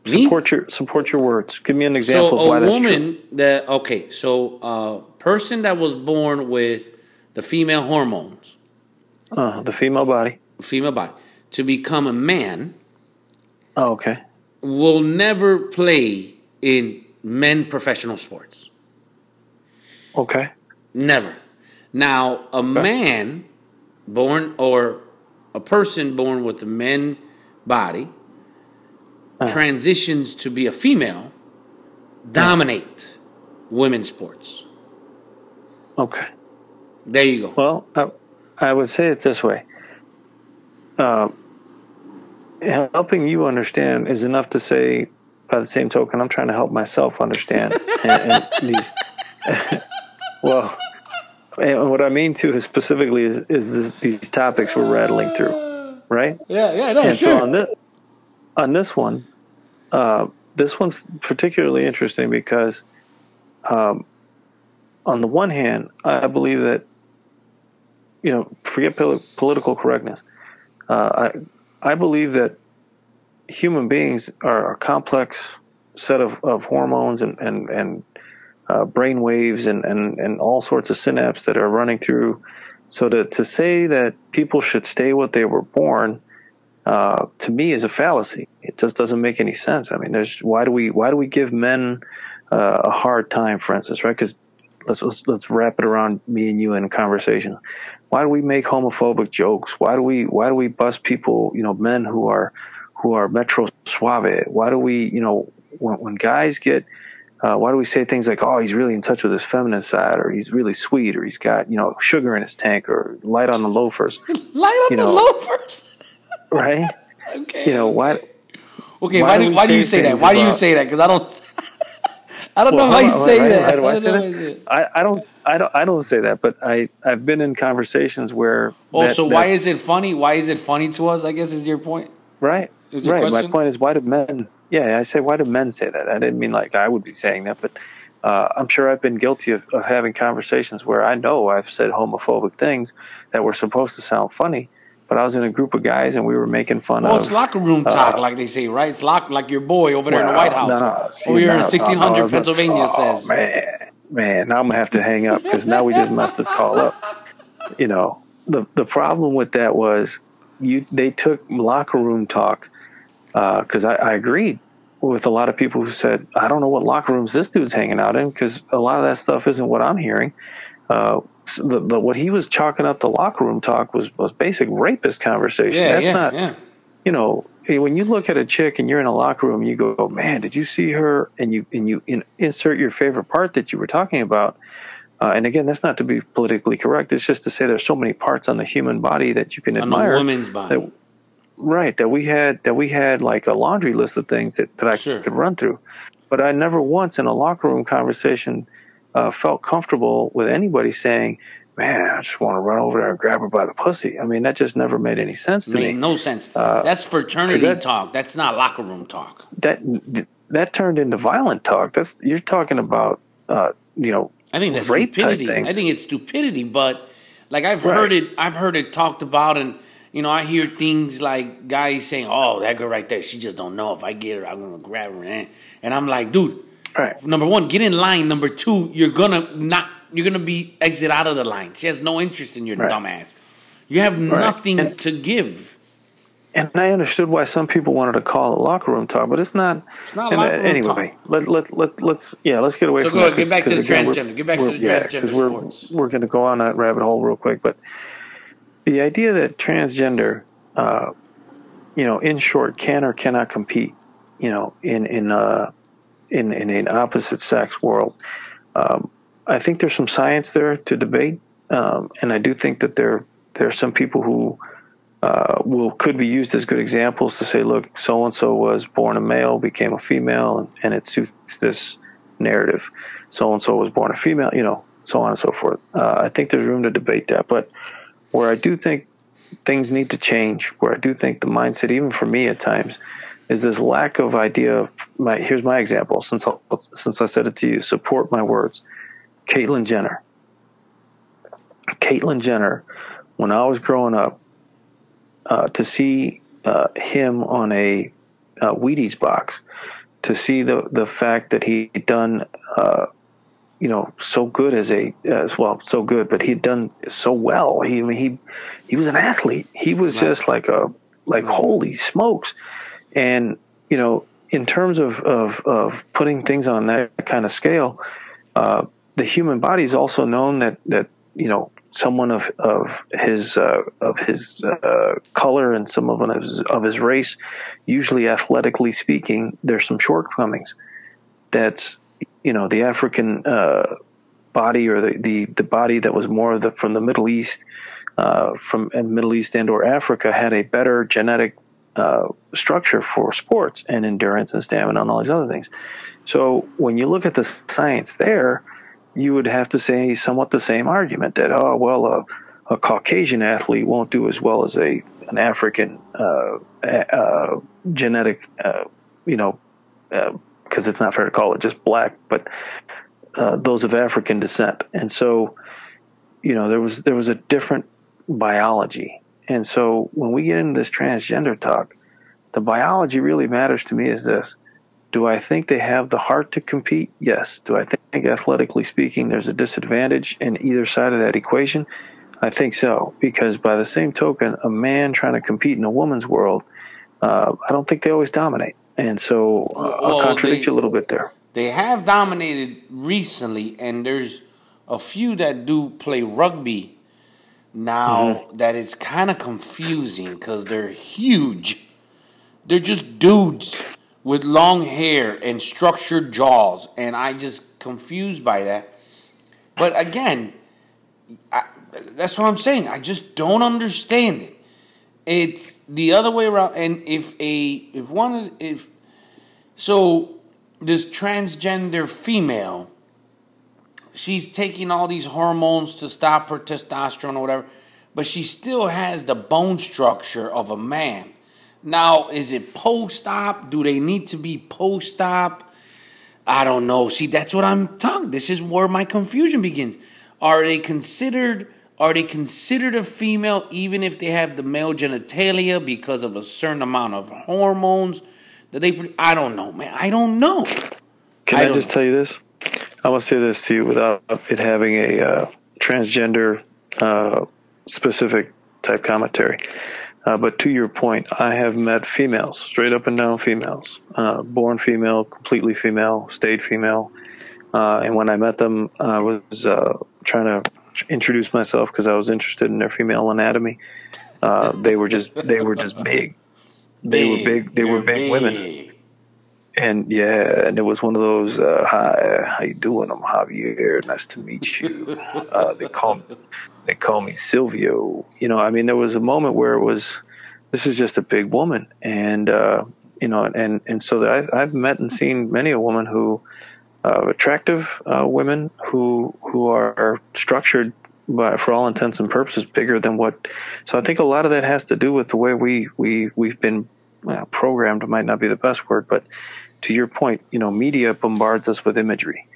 Support your support your words. Give me an example so of why a woman that okay, so a person that was born with the female hormones, Uh, the female body. female body, to become a man Oh, okay. will never play in men professional sports. Okay. Never. Now, a man born or a person born with a men body Uh-huh. transitions to be a female, dominate women's sports. Okay. There you go. Well, I, I would say it this way. Uh, helping you understand is enough to say, by the same token, I'm trying to help myself understand. and, and these, well, and what I mean to is specifically is, is this, these topics we're rattling through, right? Yeah, yeah, no, and so on this on this one, uh, this one's particularly interesting because, um, on the one hand, I believe that, you know, forget pol- political correctness. Uh, I I believe that human beings are a complex set of, of hormones and and and uh, brain waves and, and and all sorts of synapses that are running through. So to to say that people should stay what they were born uh, to me is a fallacy. It just doesn't make any sense. I mean, there's why do we why do we give men uh, a hard time, for instance, right? Because let's, let's let's wrap it around me and you in a conversation. Why do we make homophobic jokes? Why do we why do we bust people? You know, men who are who are metro suave. Why do we you know when, when guys get uh, why do we say things like, "Oh, he's really in touch with his feminine side," or "He's really sweet," or "He's got you know sugar in his tank," or "light on the loafers," Light on you the know, loafers. Right? Okay. You know what? Okay, why why, do do why do you say that? Why do you say that? Because I don't. I don't Well, know how you say right, that. right, do I don't say that? how you say it. I, I don't I don't I don't say that, but I I've been in conversations where. Oh, that- so why is it funny? Why is it funny to us? I guess is your point. right? Is your right. My point is, why do men? Yeah, I say why do men say that? I didn't mean like I would be saying that, but uh, I'm sure I've been guilty of, of having conversations where I know I've said homophobic things that were supposed to sound funny, but I was in a group of guys and we were making fun Well, of. it's locker room talk, like they say, right? It's lock, like your boy over there in the White House, no, no, see, over here in no, no, 1600 no, Pennsylvania oh, says. man, man, now I'm gonna have to hang up because now we just messed this call up. You know, the the problem with that was you they took locker room talk because I, I agreed with a lot of people who said I don't know what locker rooms this dude's hanging out in because a lot of that stuff isn't what I'm hearing. Uh, the, the, what he was chalking up the locker room talk was was basic rapist conversation. Yeah, That's yeah, not yeah. you know, eh, when you look at a chick and you're in a locker room, you go, oh, "Man, did you see her?" And you and you in, insert your favorite part that you were talking about. Uh, and again, that's not to be politically correct. It's just to say there's so many parts on the human body that you can On admire. woman's body. That, right, that we had that we had like a laundry list of things that that I Sure. could run through. But I never once in a locker room conversation uh, felt comfortable with anybody saying, "Man, I just want to run over there and grab her by the pussy." I mean, that just never made any sense to Made me. no sense. That's fraternity that- talk. That's not locker room talk. that that turned into violent talk. That's you're talking about, uh, you know, I think that's rape stupidity. I think it's stupidity, but like I've Right. heard it, I've heard it talked about, and you know, I hear things like guys saying, "Oh, that girl right there, she just don't know if I get her, I'm gonna grab her," and and I'm like, dude, right, number one, get in line. Number two, you're gonna not, you're gonna be exit out of the line. She has no interest in your Right. dumbass. You have nothing And- to give. and I understood why some people wanted to call it locker room talk, but it's not. It's not and, uh, locker room anyway, let let let let's yeah, let's get away So from go that. get back to the again, transgender. Get back to the yeah, transgender we're sports. we're going to go on that rabbit hole real quick, but the idea that transgender, uh, you know, in short, can or cannot compete, you know, in in uh, in in an opposite sex world. Um, I think there's some science there to debate, um, and I do think that there there are some people who uh, will could be used as good examples to say, look, so and so was born a male, became a female, and, and it suits this narrative. So and so was born a female, you know, so on and so forth. Uh, I think there's room to debate that, but where I do think things need to change, where I do think the mindset, even for me at times, is this lack of idea. Of my here's my example. Since I, since I said it to you, support my words. Caitlyn Jenner. Caitlyn Jenner, when I was growing up, uh, to see uh, him on a uh, Wheaties box, to see the the fact that he'd done, uh, you know, so good as a as well, so good, but he'd done so well. He I mean, he he was an athlete. He was just like a like holy smokes, and you know, in terms of of of putting things on that kind of scale, uh, the human body is also known that that you know someone of of his uh, of his uh, color and someone of his of his race, usually athletically speaking, there's some shortcomings. That's you know the African uh, body or the, the the body that was more of the from the Middle East, uh, from and Middle East and or Africa had a better genetic uh, structure for sports and endurance and stamina and all these other things. So when you look at the science there, you would have to say somewhat the same argument that oh well a, a Caucasian athlete won't do as well as a an African uh, uh, genetic uh, you know because it's not fair to call it just black but uh, those of African descent and so you know there was there was a different biology and so when we get into this transgender talk the biology really matters to me is this do I think they have the heart to compete? Yes. Do I think athletically speaking there's a disadvantage in either side of that equation? I think so. Because by the same token, a man trying to compete in a woman's world, uh, I don't think they always dominate. And so uh, I'll contradict they- you a little bit there. They have dominated recently, and there's a few that do play rugby now Mm-hmm. that it's kind of confusing because they're huge. They're just dudes with long hair and structured jaws, and I just confused by that. But again, I, that's what I'm saying. I just don't understand it. It's the other way around. And if a if one if so this transgender female, she's taking all these hormones to stop her testosterone or whatever, but she still has the bone structure of a man. Now, is it post op? Do they need to be post op? I don't know. See, that's what I'm talking. This is where my confusion begins. Are they considered are they considered a female even if they have the male genitalia because of a certain amount of hormones that they I don't know, man. I don't know. Can I, I just know. tell you this? I'm gonna say this to you without it having a uh, transgender uh, specific type commentary. Uh, but to your point, I have met females, straight up and down females, uh, born female, completely female, stayed female. Uh, and when I met them, I was uh, trying to introduce myself because I was interested in their female anatomy. Uh, they were just they were just big. They big, were big. They were big, big, women. And yeah, and it was one of those. Uh, Hi, how you doing? I'm Javier. Nice to meet you. they call me, they call me Silvio. You know, I mean, there was a moment where it was, this is just a big woman, and uh, you know, and and so I've, I've met and seen many a woman who, uh, attractive uh, women who who are structured by, for all intents and purposes, bigger than what. So I think a lot of that has to do with the way we we we've been well, programmed. Might not be the best word, but to your point, you know, media bombards us with imagery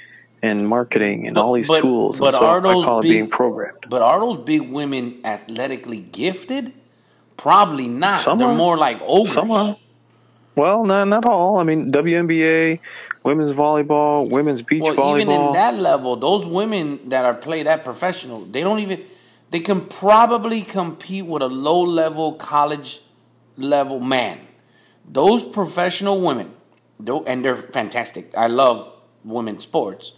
and marketing and but, all these but, tools. But so are those I call big, it being programmed. But are those big women athletically gifted? Probably not. Some They're are. more like ogres. Some are. Well, not not all. I mean, WNBA, women's volleyball, women's beach well, volleyball. Even in that level, those women that are played that professional, they don't even. They can probably compete with a low level college level man. Those professional women, and they're fantastic. I love women's sports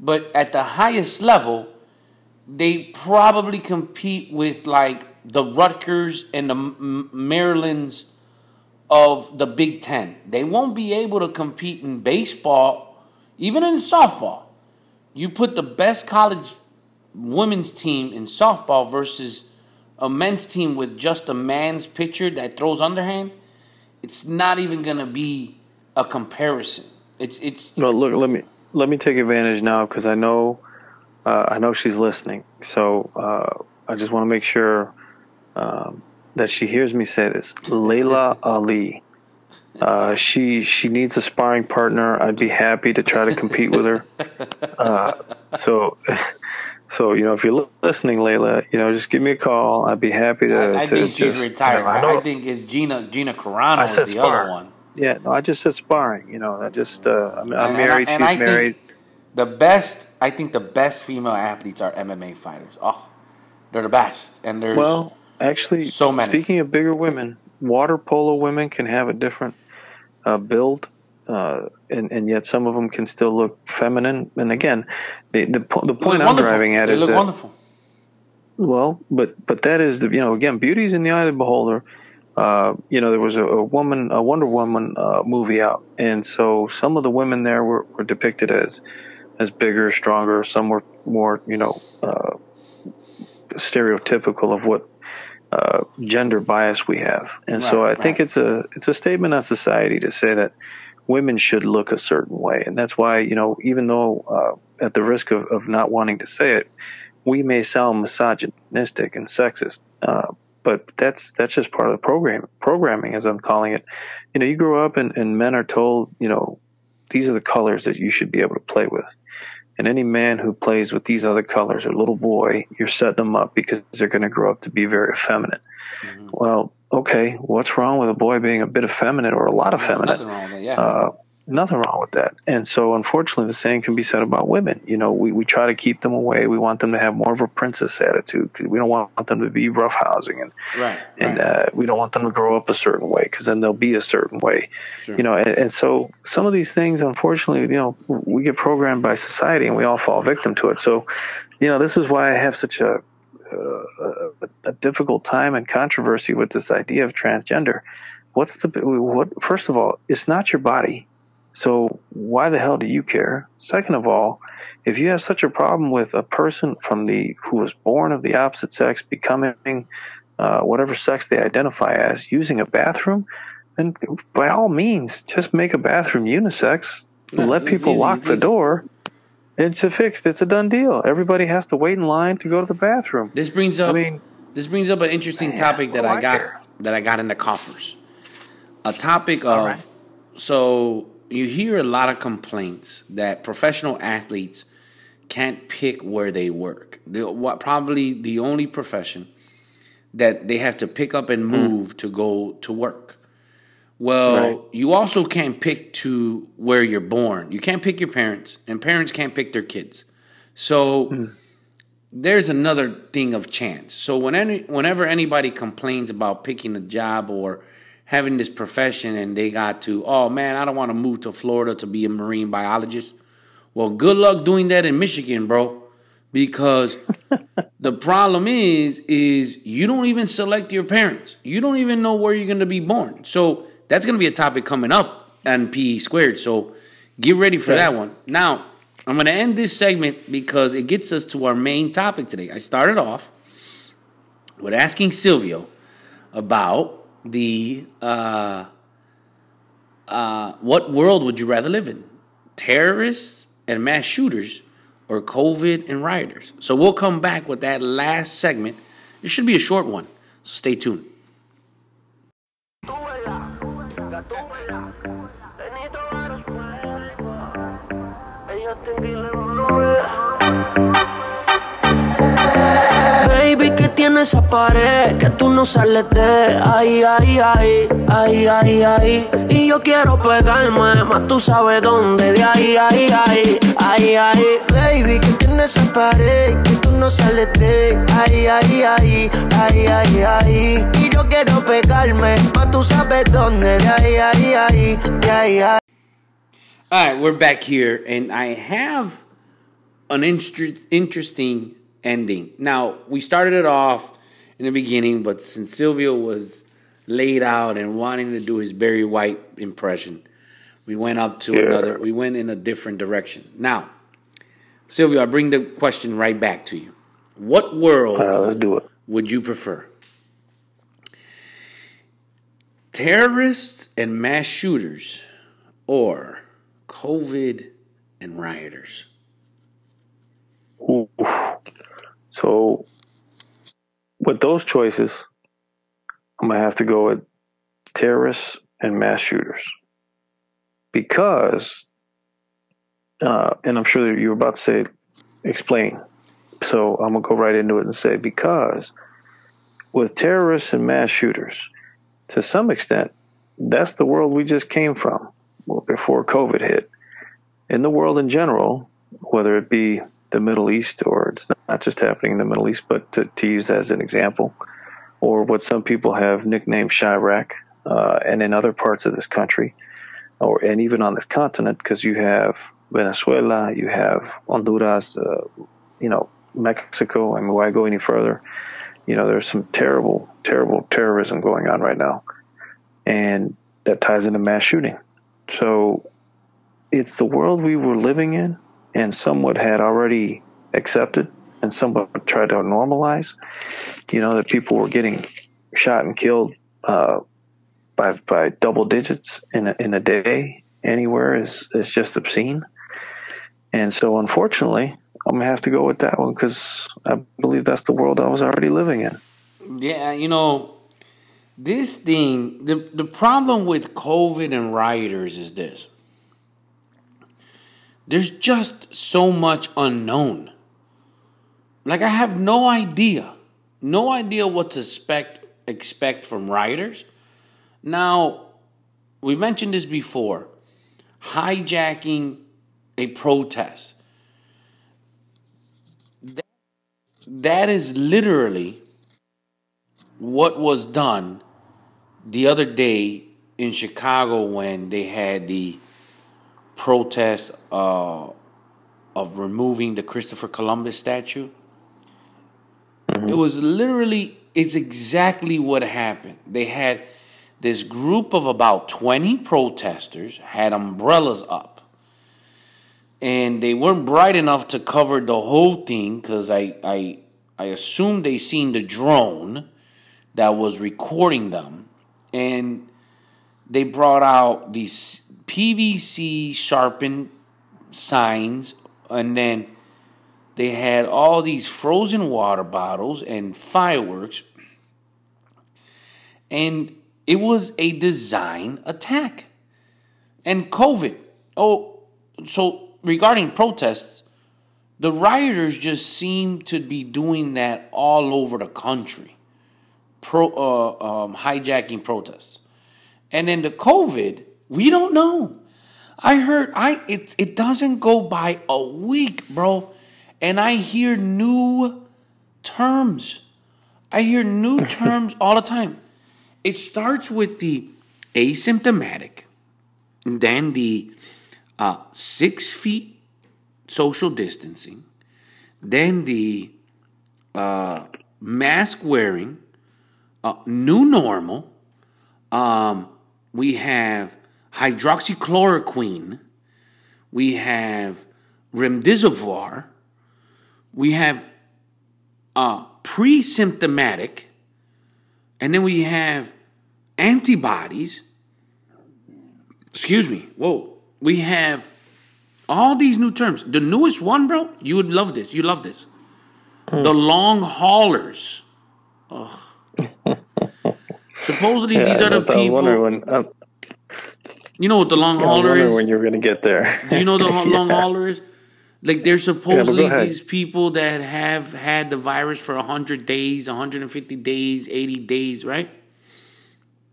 but at the highest level, they probably compete with like the Rutgers and the Marylands of the Big Ten. They won't be able to compete in baseball, even in softball. You put the best college women's team in softball versus a men's team with just a man's pitcher that throws underhand, it's not even going to be a comparison. It's it's. No, look. Let me let me take advantage now because I know uh, I know she's listening. So uh, I just want to make sure um, that she hears me say this. Laila Ali. Uh, she she needs a sparring partner. I'd be happy to try to compete with her. Uh, so so you know if you're listening, Layla, you know just give me a call. I'd be happy to. I, I to think she's retired. You know, I, I, think it's Gina Gina Carano is the spar. other one. Yeah, no, I just said sparring. You know, I just uh, I'm, I'm and, married. And I, she's I married. the best, I think the best female athletes are MMA fighters. Oh, they're the best, and there's well, actually, so many. Speaking of bigger women, water polo women can have a different uh, build. Uh, and, and yet some of them can still look feminine. And again, the the, the point I'm wonderful. driving at they is look that, wonderful. Well, but but that is the you know again beauty's in the eye of the beholder. Uh, you know, there was a, a woman, a Wonder Woman uh, movie out, and so some of the women there were, were depicted as as bigger, stronger. Some were more, you know, uh, stereotypical of what uh, gender bias we have. And right, so I right. think it's a it's a statement on society to say that women should look a certain way, and that's why you know, even though uh, at the risk of, of not wanting to say it, we may sound misogynistic and sexist. But that's that's just part of the program programming as I'm calling it. You know, you grow up and, and men are told, you know, these are the colors that you should be able to play with. And any man who plays with these other colors or little boy, you're setting them up because they're going to grow up to be very effeminate. Mm-hmm. Well, okay, what's wrong with a boy being a bit effeminate or a lot effeminate? feminine? Nothing wrong with it, yeah. Uh, nothing wrong with that. And so, unfortunately, the same can be said about women. You know, we, we try to keep them away. We want them to have more of a princess attitude. We don't want them to be roughhousing, and right, and right. Uh, we don't want them to grow up a certain way because then they'll be a certain way. Sure. You know, and, and so some of these things, unfortunately, you know, we get programmed by society, and we all fall victim to it. So, you know, this is why I have such a uh, a, a difficult time and controversy with this idea of transgender. What's the what? First of all, it's not your body so why the hell do you care? Second of all, if you have such a problem with a person from the who was born of the opposite sex becoming uh, whatever sex they identify as, using a bathroom, then by all means, just make a bathroom unisex. Let people easy, lock the easy. door. It's a fixed. It's a done deal. Everybody has to wait in line to go to the bathroom. This brings up I mean, this brings up an interesting Man, topic that I I got that I got in the coffers. A topic of right. so you hear a lot of complaints that professional athletes can't pick where they work. The, what probably the only profession that they have to pick up and move to go to work. Well, Hmm. Right. you also can't pick to where you're born. You can't pick your parents, and parents can't pick their kids. So Hmm. there's another thing of chance. So when any, whenever anybody complains about picking a job or having this profession and they got to, oh man, I don't want to move to Florida to be a marine biologist. Well, good luck doing that in Michigan, bro. Because the problem is, is you don't even select your parents. You don't even know where you're going to be born. So that's going to be a topic coming up on PE squared. So get ready for that one. Now, I'm going to end this segment because it gets us to our main topic today. I started off with asking Silvio about the uh, uh, what world would you rather live in? Terrorists and mass shooters or COVID and rioters? So we'll come back with that last segment. It should be a short one, so stay tuned. Tiene esa pared que tú no sales de ahí, ahí, ahí, ahí, ahí, ahí. Y yo quiero pegarme, más tú sabes dónde, de ahí, ahí, ahí, ahí, ahí. Baby, que tiene esa pared que tú no sales de ahí, ahí, ahí, ahí, ahí, ahí. Y yo quiero pegarme, más tú sabes dónde, de ahí, ahí, ahí, de ahí, ahí. All right, we're back here, and I have an inter- interesting ending. Now, we started it off in the beginning, but since Silvio was laid out and wanting to do his Barry White impression, we went up to Yeah. another, we went in a different direction. Now, Silvio, I bring the question right back to you. What world right, let's do it. would you prefer? Terrorists and mass shooters or COVID and rioters? Oof. So, with those choices, I'm gonna have to go with terrorists and mass shooters because, uh, and I'm sure that you were about to say, explain. So I'm gonna go right into it and say because with terrorists and mass shooters, to some extent, that's the world we just came from before COVID hit. In the world in general, whether it be the Middle East or it's not just happening in the Middle East, but to, to use as an example, or what some people have nicknamed Chiraq, uh, and in other parts of this country, or and even on this continent, because you have Venezuela, you have Honduras, uh, you know, Mexico. I mean, why go any further? You know, there's some terrible, terrible terrorism going on right now, and that ties into mass shooting. So it's the world we were living in and somewhat had already accepted and somewhat tried to normalize. You know, that people were getting shot and killed uh, by by double digits in a, in a day anywhere is is just obscene. And so, unfortunately, I'm gonna have to go with that one because I believe that's the world I was already living in. Yeah, you know, this thing, the, the problem with COVID and rioters is this there's just so much unknown. Like, I have no idea, no idea what to expect, expect from rioters. Now, we mentioned this before hijacking a protest. That, that is literally what was done the other day in Chicago when they had the protest uh, of removing the Christopher Columbus statue. It was literally, it's exactly what happened. They had this group of about 20 protesters had umbrellas up. And they weren't bright enough to cover the whole thing because I, I, I assume they seen the drone that was recording them, and they brought out these PVC sharpened signs, and then they had all these frozen water bottles and fireworks, and it was a design attack. And COVID. Oh, so regarding protests, the rioters just seem to be doing that all over the country, pro uh, um, hijacking protests, and then the COVID, we don't know. I heard I it it doesn't go by a week, bro, and I hear new terms. I hear new terms all the time. It starts with the asymptomatic, then the uh, six feet social distancing, then the uh, mask wearing, uh, new normal. Um, we have hydroxychloroquine. We have remdesivir. We have uh, pre-symptomatic, and then we have antibodies. Excuse me. Whoa. We have all these new terms. The newest one, bro, you would love this. You love this. The long haulers. Ugh. Supposedly, Yeah, these are the I was wondering people. when, uh, You know what the long hauler is? when you were going to get there. Do you know what the lo- long hauler is? Like they're supposedly ahead. these people that have had the virus for 100 days, 150 days, 80 days, right?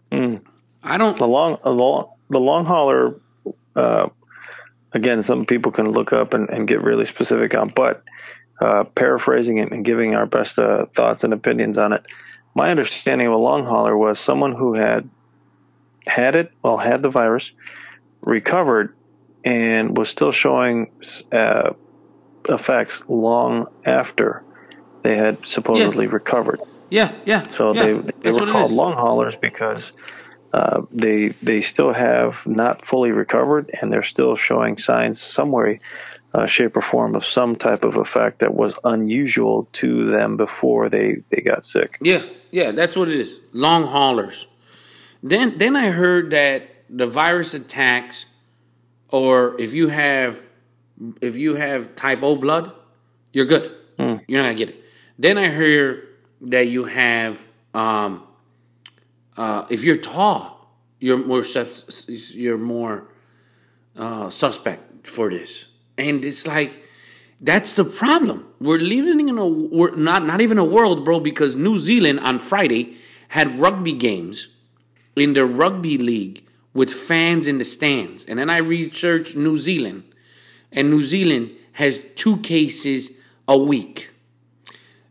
I don't The long, a long, the long hauler. Uh, again, some people can look up and, and get really specific on, but uh, paraphrasing it and giving our best uh, thoughts and opinions on it. My understanding of a long hauler was someone who had had it, well, had the virus, recovered, and was still showing uh, effects long after they had supposedly recovered. Yeah, yeah. So yeah, they they that's were called long haulers because uh, they they still have not fully recovered and they're still showing signs some way, uh, shape or form of some type of effect that was unusual to them before they they got sick. Yeah, yeah, that's what it is. Long haulers. Then then I heard that the virus attacks or if you have if you have type O blood, you're good. You're not gonna get it. Then I hear that you have um uh if you're tall, you're more you're more uh, suspect for this. And it's like that's the problem. We're living in a we're not not even a world, bro, because New Zealand on Friday had rugby games in the rugby league with fans in the stands. And then I researched New Zealand, and New Zealand has two cases a week.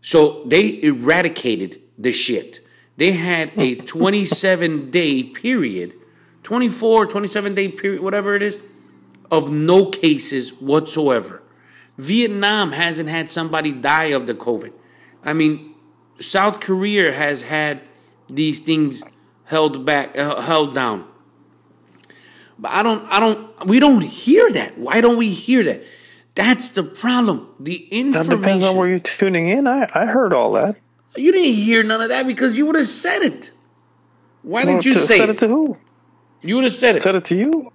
So they eradicated the shit. They had a 27 day period, 24, 27 day period, whatever it is, of no cases whatsoever. Vietnam hasn't had somebody die of the COVID. I mean, South Korea has had these things held back, uh, held down. But I don't, I don't, we don't hear that. Why don't we hear that? That's the problem. The That information. depends on where you're tuning in. I, I heard all that. You didn't hear none of that because you would have said it. Why Well, didn't you say said it? it to who? You would have said it. Said it to you?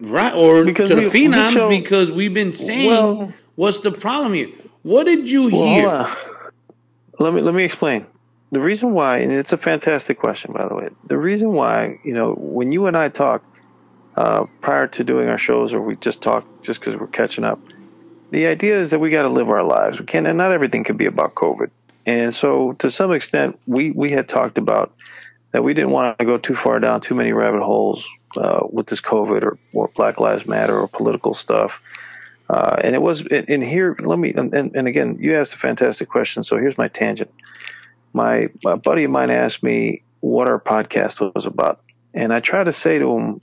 Right, or Because to the we- we phenoms show- because we've been saying Well- what's the problem here. What did you Well, hear? Let me let me explain. The reason why, and it's a fantastic question, by the way. The reason why, you know, when you and I talk uh, prior to doing our shows, or we just talk just because we're catching up, the idea is that we got to live our lives. We can't, and not everything can be about COVID. And so, to some extent, we we had talked about that we didn't want to go too far down too many rabbit holes uh, with this COVID or, or Black Lives Matter or political stuff. Uh, and it was, and here, let me, and, and again, you asked a fantastic question. So here's my tangent. My, my buddy of mine asked me what our podcast was about. And I tried to say to him,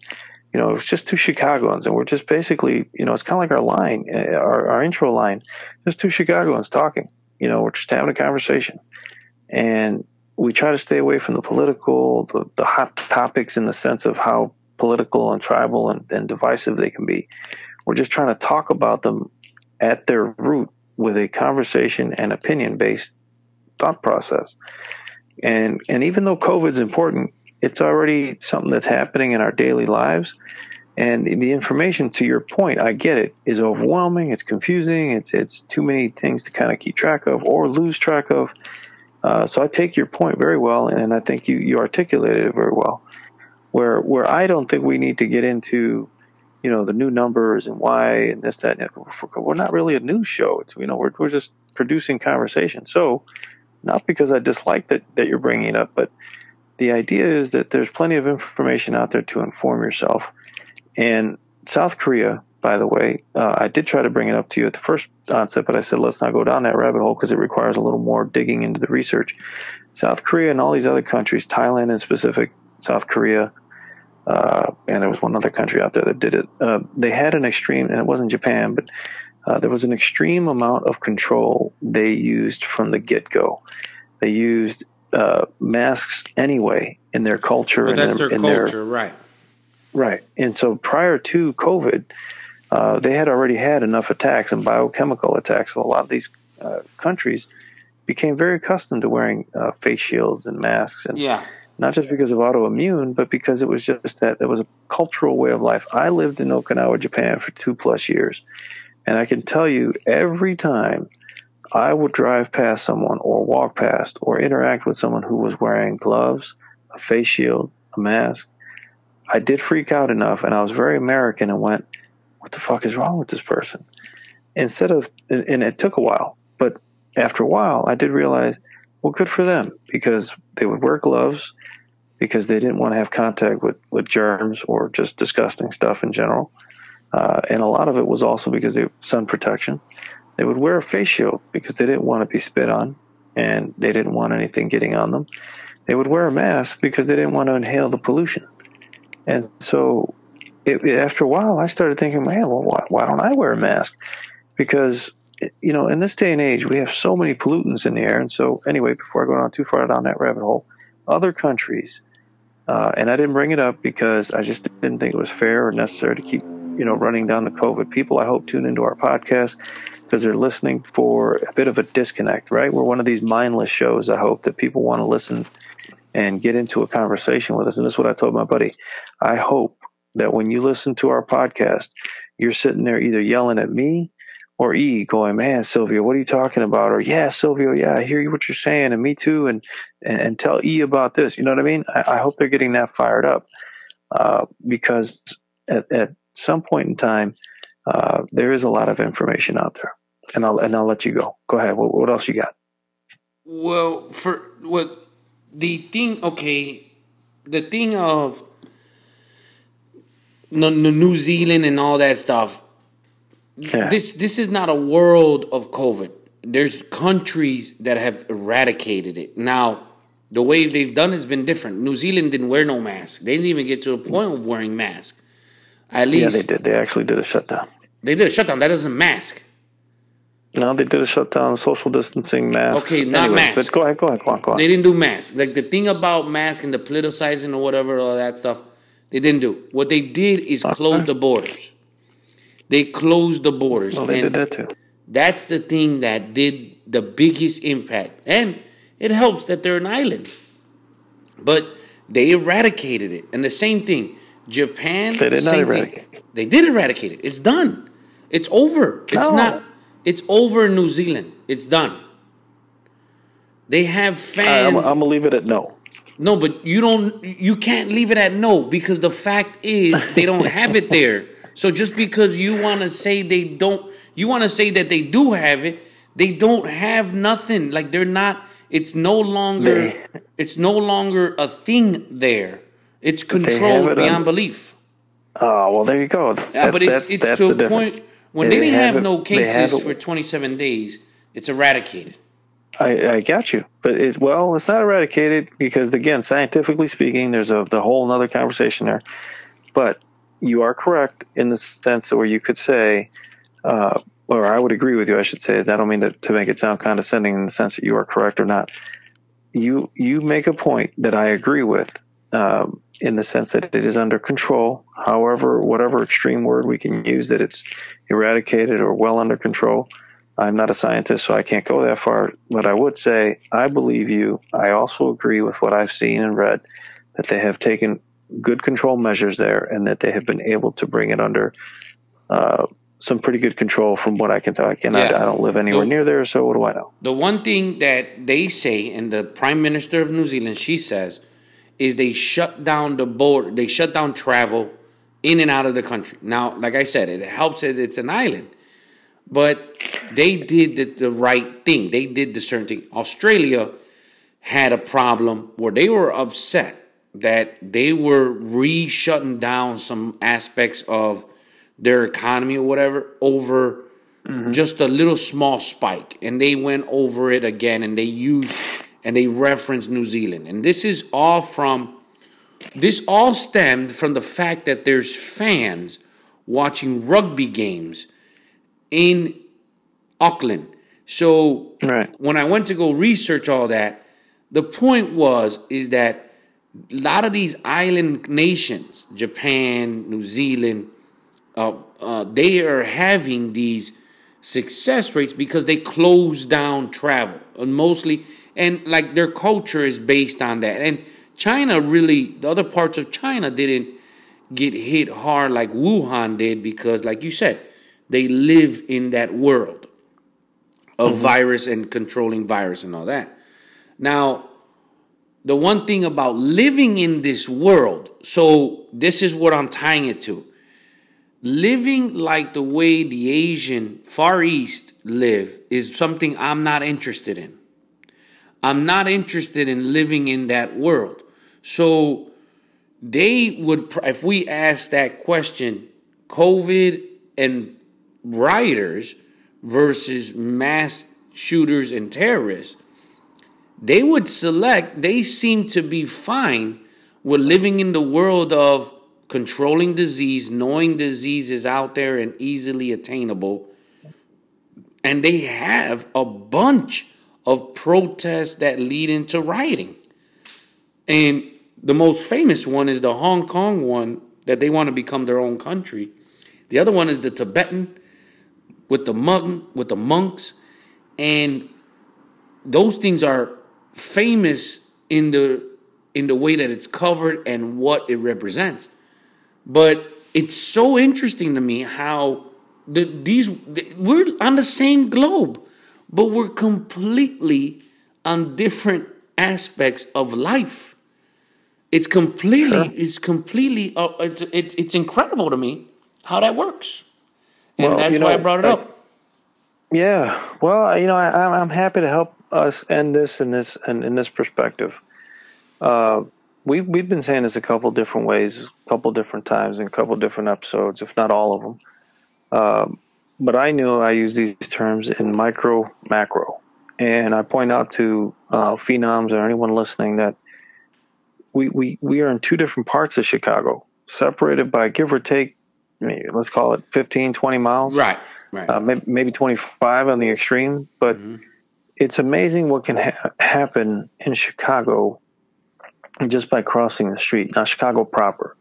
you know, it was just two Chicagoans, and we're just basically, you know, it's kind of like our line, uh, our, our intro line, just two Chicagoans talking. You know, we're just having a conversation, and we try to stay away from the political, the, the hot topics in the sense of how political and tribal and, and divisive they can be. We're just trying to talk about them at their root with a conversation and opinion based thought process. And and even though COVID's important, it's already something that's happening in our daily lives. And the information, to your point, I get it, is overwhelming. It's confusing. It's it's too many things to kind of keep track of or lose track of. Uh, so I take your point very well, and I think you you articulated it very well. Where where I don't think we need to get into, you know, the new numbers and why and this that. And that. We're not really a news show. It's you know we're we're just producing conversation. So not because I dislike that that you're bringing it up, but the idea is that there's plenty of information out there to inform yourself and South Korea, by the way, uh, I did try to bring it up to you at the first onset, but I said let's not go down that rabbit hole because it requires a little more digging into the research. South Korea and all these other countries, Thailand in specific, South Korea, uh, and there was one other country out there that did it. Uh, they had an extreme, and it wasn't Japan, but uh, there was an extreme amount of control they used from the get go. They used uh, masks anyway in their culture. But that's their, their culture, their, right? Right. And so prior to COVID, uh, they had already had enough attacks and biochemical attacks. So a lot of these uh, countries became very accustomed to wearing uh, face shields and masks. And yeah. not just because of autoimmune, but because it was just that it was a cultural way of life. I lived in Okinawa, Japan for two plus years. And I can tell you every time I would drive past someone or walk past or interact with someone who was wearing gloves, a face shield, a mask, I did freak out enough and I was very American and went, what the fuck is wrong with this person? Instead of, and it took a while, but after a while, I did realize, well, good for them because they would wear gloves because they didn't want to have contact with, with germs or just disgusting stuff in general. Uh, and a lot of it was also because of sun protection. They would wear a face shield because they didn't want to be spit on and they didn't want anything getting on them. They would wear a mask because they didn't want to inhale the pollution. And so it, after a while, I started thinking, man, well, why, why don't I wear a mask? Because, you know, in this day and age, we have so many pollutants in the air. And so, anyway, before I go on too far down that rabbit hole, other countries, uh, and I didn't bring it up because I just didn't think it was fair or necessary to keep, you know, running down the COVID. People, I hope, tune into our podcast because they're listening for a bit of a disconnect, right? We're one of these mindless shows. I hope that people want to listen and get into a conversation with us. And this is what I told my buddy. I hope that when you listen to our podcast, you're sitting there either yelling at me or E going, man, Sylvia, what are you talking about? Or yeah, Sylvia, yeah, I hear you what you're saying, and me too, and and, and tell E about this. You know what I mean? I, I hope they're getting that fired up uh, because at, at some point in time, uh, there is a lot of information out there, and I'll and I'll let you go. Go ahead. What, what else you got? Well, for what the thing, okay, the thing of New Zealand and all that stuff. Yeah. This this is not a world of COVID. There's countries that have eradicated it. Now, the way they've done has been different. New Zealand didn't wear no mask. They didn't even get to a point of wearing mask. At least yeah, they did. They actually did a shutdown. They did a shutdown. That doesn't mask. No, they did a shutdown, social distancing, mask. Okay, not anyway, masks. But go ahead, go ahead, go on, go on. They didn't do mask. Like the thing about masks and the politicizing or whatever, all that stuff, they didn't do. What they did is okay. close the borders. They closed the borders. Well, they did that too. That's the thing that did the biggest impact. And it helps that they're an island. But they eradicated it. And the same thing, Japan. They did not eradicate. Thing. They did eradicate it. It's done. It's over. It's no. not it's over in New Zealand. It's done. They have fans. I'm, I'm gonna leave it at no. No, but you don't. You can't leave it at no because the fact is they don't have it there. So just because you want to say they don't, you want to say that they do have it. They don't have nothing. Like they're not. It's no longer. They, it's no longer a thing there. It's controlled it beyond belief. Oh well, there you go. Yeah, but it's it's to a point when they, they didn't have, have no cases for 27 days, it's eradicated. I, I got you, but it's well, it's not eradicated because again, scientifically speaking, there's a the whole another conversation there. But you are correct in the sense where you could say, uh, or I would agree with you. I should say that. I don't mean to, to make it sound condescending in the sense that you are correct or not. You you make a point that I agree with. Um, in the sense that it is under control. However, whatever extreme word we can use, that it's eradicated or well under control. I'm not a scientist, so I can't go that far. But I would say I believe you. I also agree with what I've seen and read that they have taken good control measures there, and that they have been able to bring it under uh, some pretty good control, from what I can tell. I, Yeah. I don't live anywhere The- near there, so what do I know? The one thing that they say, and the Prime Minister of New Zealand, she says, is they shut down the border, they shut down travel in and out of the country. Now, like I said, it helps that it's an island, but they did the, the right thing. They did the certain thing. Australia had a problem where they were upset that they were re shutting down some aspects of their economy or whatever over mm-hmm. just a little small spike. And they went over it again and they used and they reference New Zealand. And this is all from this all stemmed from the fact that there's fans watching rugby games in Auckland. So Right. when I went to go research all that, the point was is that a lot of these island nations, Japan, New Zealand, uh, uh, they are having these success rates because they close down travel and mostly and like their culture is based on that. And china really the other parts of china didn't get hit hard like wuhan did because like you said they live in that world of mm-hmm. virus and controlling virus and all that. Now the one thing about living in this world so this is what i'm tying it to. Living like the way the Asian Far East live is something I'm not interested in. I'm not interested in living in that world. So they would, if we ask that question, COVID and rioters versus mass shooters and terrorists, they would select, they seem to be fine with living in the world of controlling disease, knowing disease is out there and easily attainable. And they have a bunch of protests that lead into rioting. And the most famous one is the Hong Kong one that they want to become their own country. The other one is the Tibetan with the monk with the monks and those things are famous in the in the way that it's covered and what it represents. But it's so interesting to me how the, these we're on the same globe, but we're completely on different aspects of life. It's completely, it's completely, uh, it's, it's it's incredible to me how that works, and Well, that's you know, why I brought it I- up. Yeah, well, you know, I, I'm I'm happy to help us end this in this and in this perspective. Uh, we've we've been saying this a couple different ways, a couple different times, in a couple different episodes, if not all of them. Um, but I knew I use these terms in micro, macro, and I point out to uh, phenoms or anyone listening that we we we are in two different parts of Chicago, separated by give or take, maybe, let's call it 15, 20 miles Right, right. uh, maybe, maybe 25 on the extreme, but it's amazing what can ha- happen in Chicago just by crossing the street. Now, Chicago proper.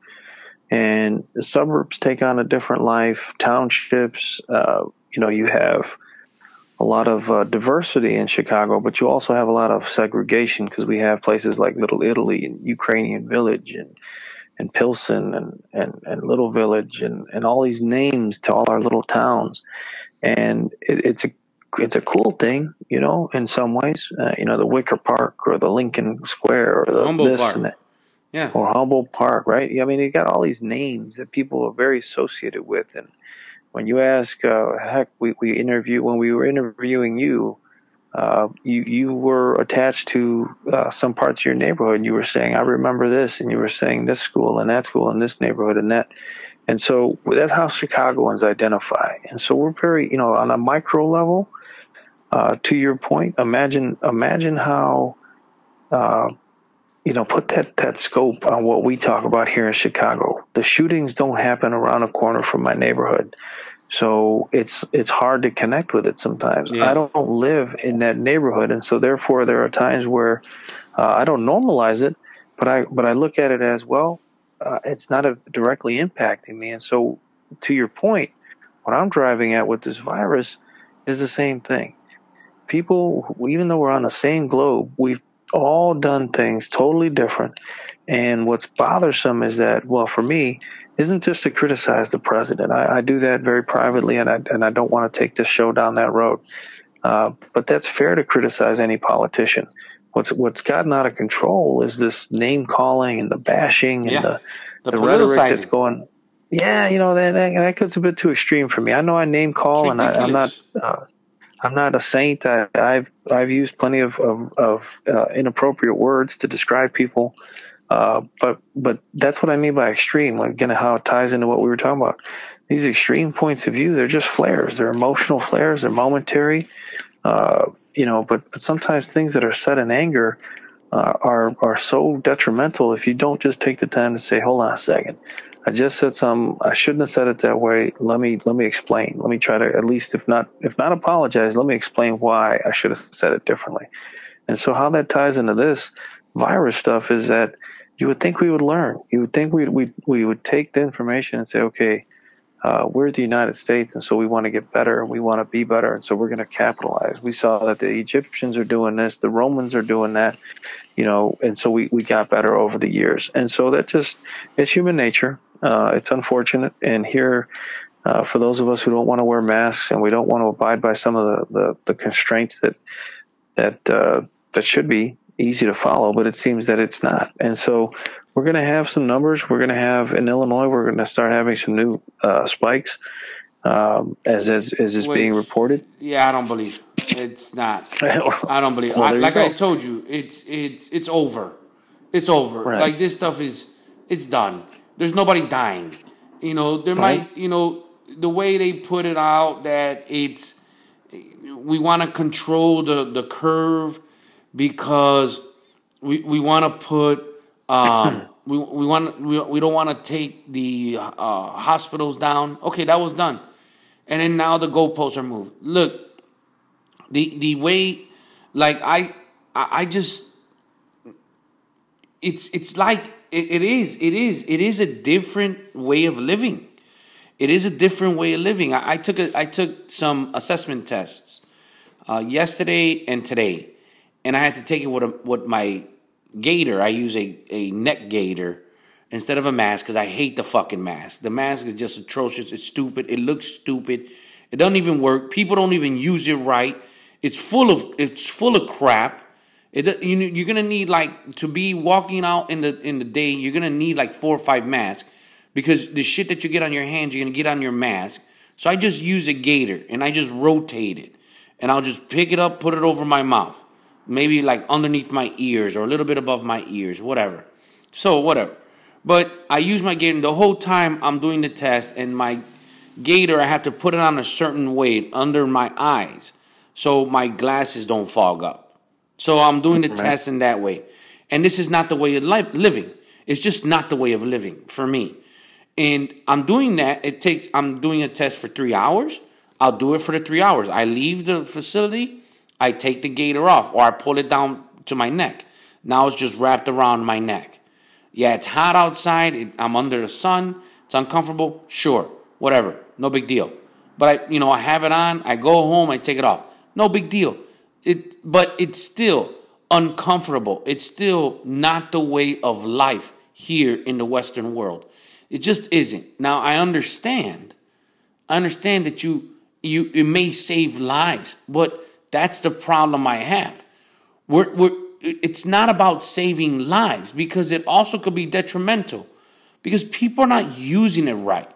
And the suburbs take on a different life, townships, uh, you know, you have a lot of uh, diversity in Chicago, but you also have a lot of segregation because we have places like Little Italy and Ukrainian Village and and Pilsen and, and, and Little Village and, and all these names to all our little towns. And it, it's a it's a cool thing, you know, in some ways. Uh, you know, the Wicker Park or the Lincoln Square or the Humboldt this Park. and that yeah, or Humboldt Park, right? I mean, you got all these names that people are very associated with. And when you ask, uh, heck, we, we interview, when we were interviewing you, uh, you, you were attached to, uh, some parts of your neighborhood and you were saying, I remember this and you were saying this school and that school and this neighborhood and that. And so that's how Chicagoans identify. And so we're very, you know, on a micro level, uh, to your point, imagine, imagine how, uh, you know, put that, that scope on what we talk about here in Chicago. The shootings don't happen around a corner from my neighborhood. So it's, it's hard to connect with it sometimes. Yeah. I don't live in that neighborhood. And so therefore there are times where, uh, I don't normalize it, but I, but I look at it as, well, uh, it's not a, directly impacting me. And so to your point, what I'm driving at with this virus is the same thing. People, even though we're on the same globe, we've all done things totally different. And what's bothersome is that, well, for me, isn't just to criticize the president. I, I do that very privately, and I and I don't want to take this show down that road. Uh, but that's fair to criticize any politician. What's what's gotten out of control is this name calling and the bashing and Yeah. the The the rhetoric that's going. Yeah, you know that, that gets a bit too extreme for me. I know I name call, and I, I'm not uh, I'm not a saint. I, I've I've used plenty of of, of uh, inappropriate words to describe people, uh, but but that's what I mean by extreme. Like again, how it ties into what we were talking about. These extreme points of view, they're just flares. They're emotional flares. They're momentary. Uh, you know, but, but sometimes things that are said in anger uh, are are so detrimental if you don't just take the time to say, "Hold on a second, I just said some. I shouldn't have said it that way. Let me let me explain. Let me try to at least, if not if not apologize, let me explain why I should have said it differently." And so, how that ties into this virus stuff is that you would think we would learn. You would think we we we would take the information and say, "Okay, uh, we're the United States, and so we want to get better and we want to be better, and so we're going to capitalize. We saw that the Egyptians are doing this, the Romans are doing that, you know, and so we, we got better over the years. And so that just, it's human nature. Uh, it's unfortunate. And here, uh, for those of us who don't want to wear masks and we don't want to abide by some of the, the, the constraints that, that, uh, that should be easy to follow, but it seems that it's not. And so we're going to have some numbers. We're going to have in Illinois, we're going to start having some new, uh, spikes, um, as, as, as is Wait. being reported. Yeah, I don't believe it's not. I don't believe. Well, I, like I told you, it's it's it's over. It's over. Right. Like this stuff is it's done. There's nobody dying. You know, there Right. might you know the way they put it out that it's we want to control the the curve because we we want to put um we we want we, we don't want to take the uh, hospitals down. Okay, that was done. And then now the goalposts are moved. Look, the the way like I I just it's it's like it, it is it is it is a different way of living. It is a different way of living. I, I took a, I took some assessment tests uh, yesterday and today, and I had to take it with a, with my gaiter. I use a, a neck gaiter instead of a mask because I hate the fucking mask. The mask is just atrocious. It's stupid. It looks stupid. It doesn't even work. People don't even use it right. It's full of it's full of crap. It, you, you're gonna need like to be walking out in the in the day. You're gonna need like four or five masks because the shit that you get on your hands, you're gonna get on your mask. So I just use a gaiter and I just rotate it, and I'll just pick it up, put it over my mouth, maybe like underneath my ears or a little bit above my ears, whatever. So whatever. But I use my gaiter the whole time I'm doing the test, and my gaiter I have to put it on a certain way under my eyes, so my glasses don't fog up. So I'm doing the test in that way. And this is not the way of li- living. It's just not the way of living for me. And I'm doing that. It takes, I'm doing a test for three hours. I'll do it for the three hours. I leave the facility, I take the gaiter off, or I pull it down to my neck. Now it's just wrapped around my neck. Yeah, it's hot outside. It, I'm under the sun. It's uncomfortable. Sure, whatever. No big deal. But I, you know, I have it on. I go home. I take it off. No big deal. It, but it's still uncomfortable. It's still not the way of life here in the Western world. It just isn't. Now I understand. I understand that you you it may save lives, but that's the problem I have. We're, we're, it's not about saving lives because it also could be detrimental because people are not using it right.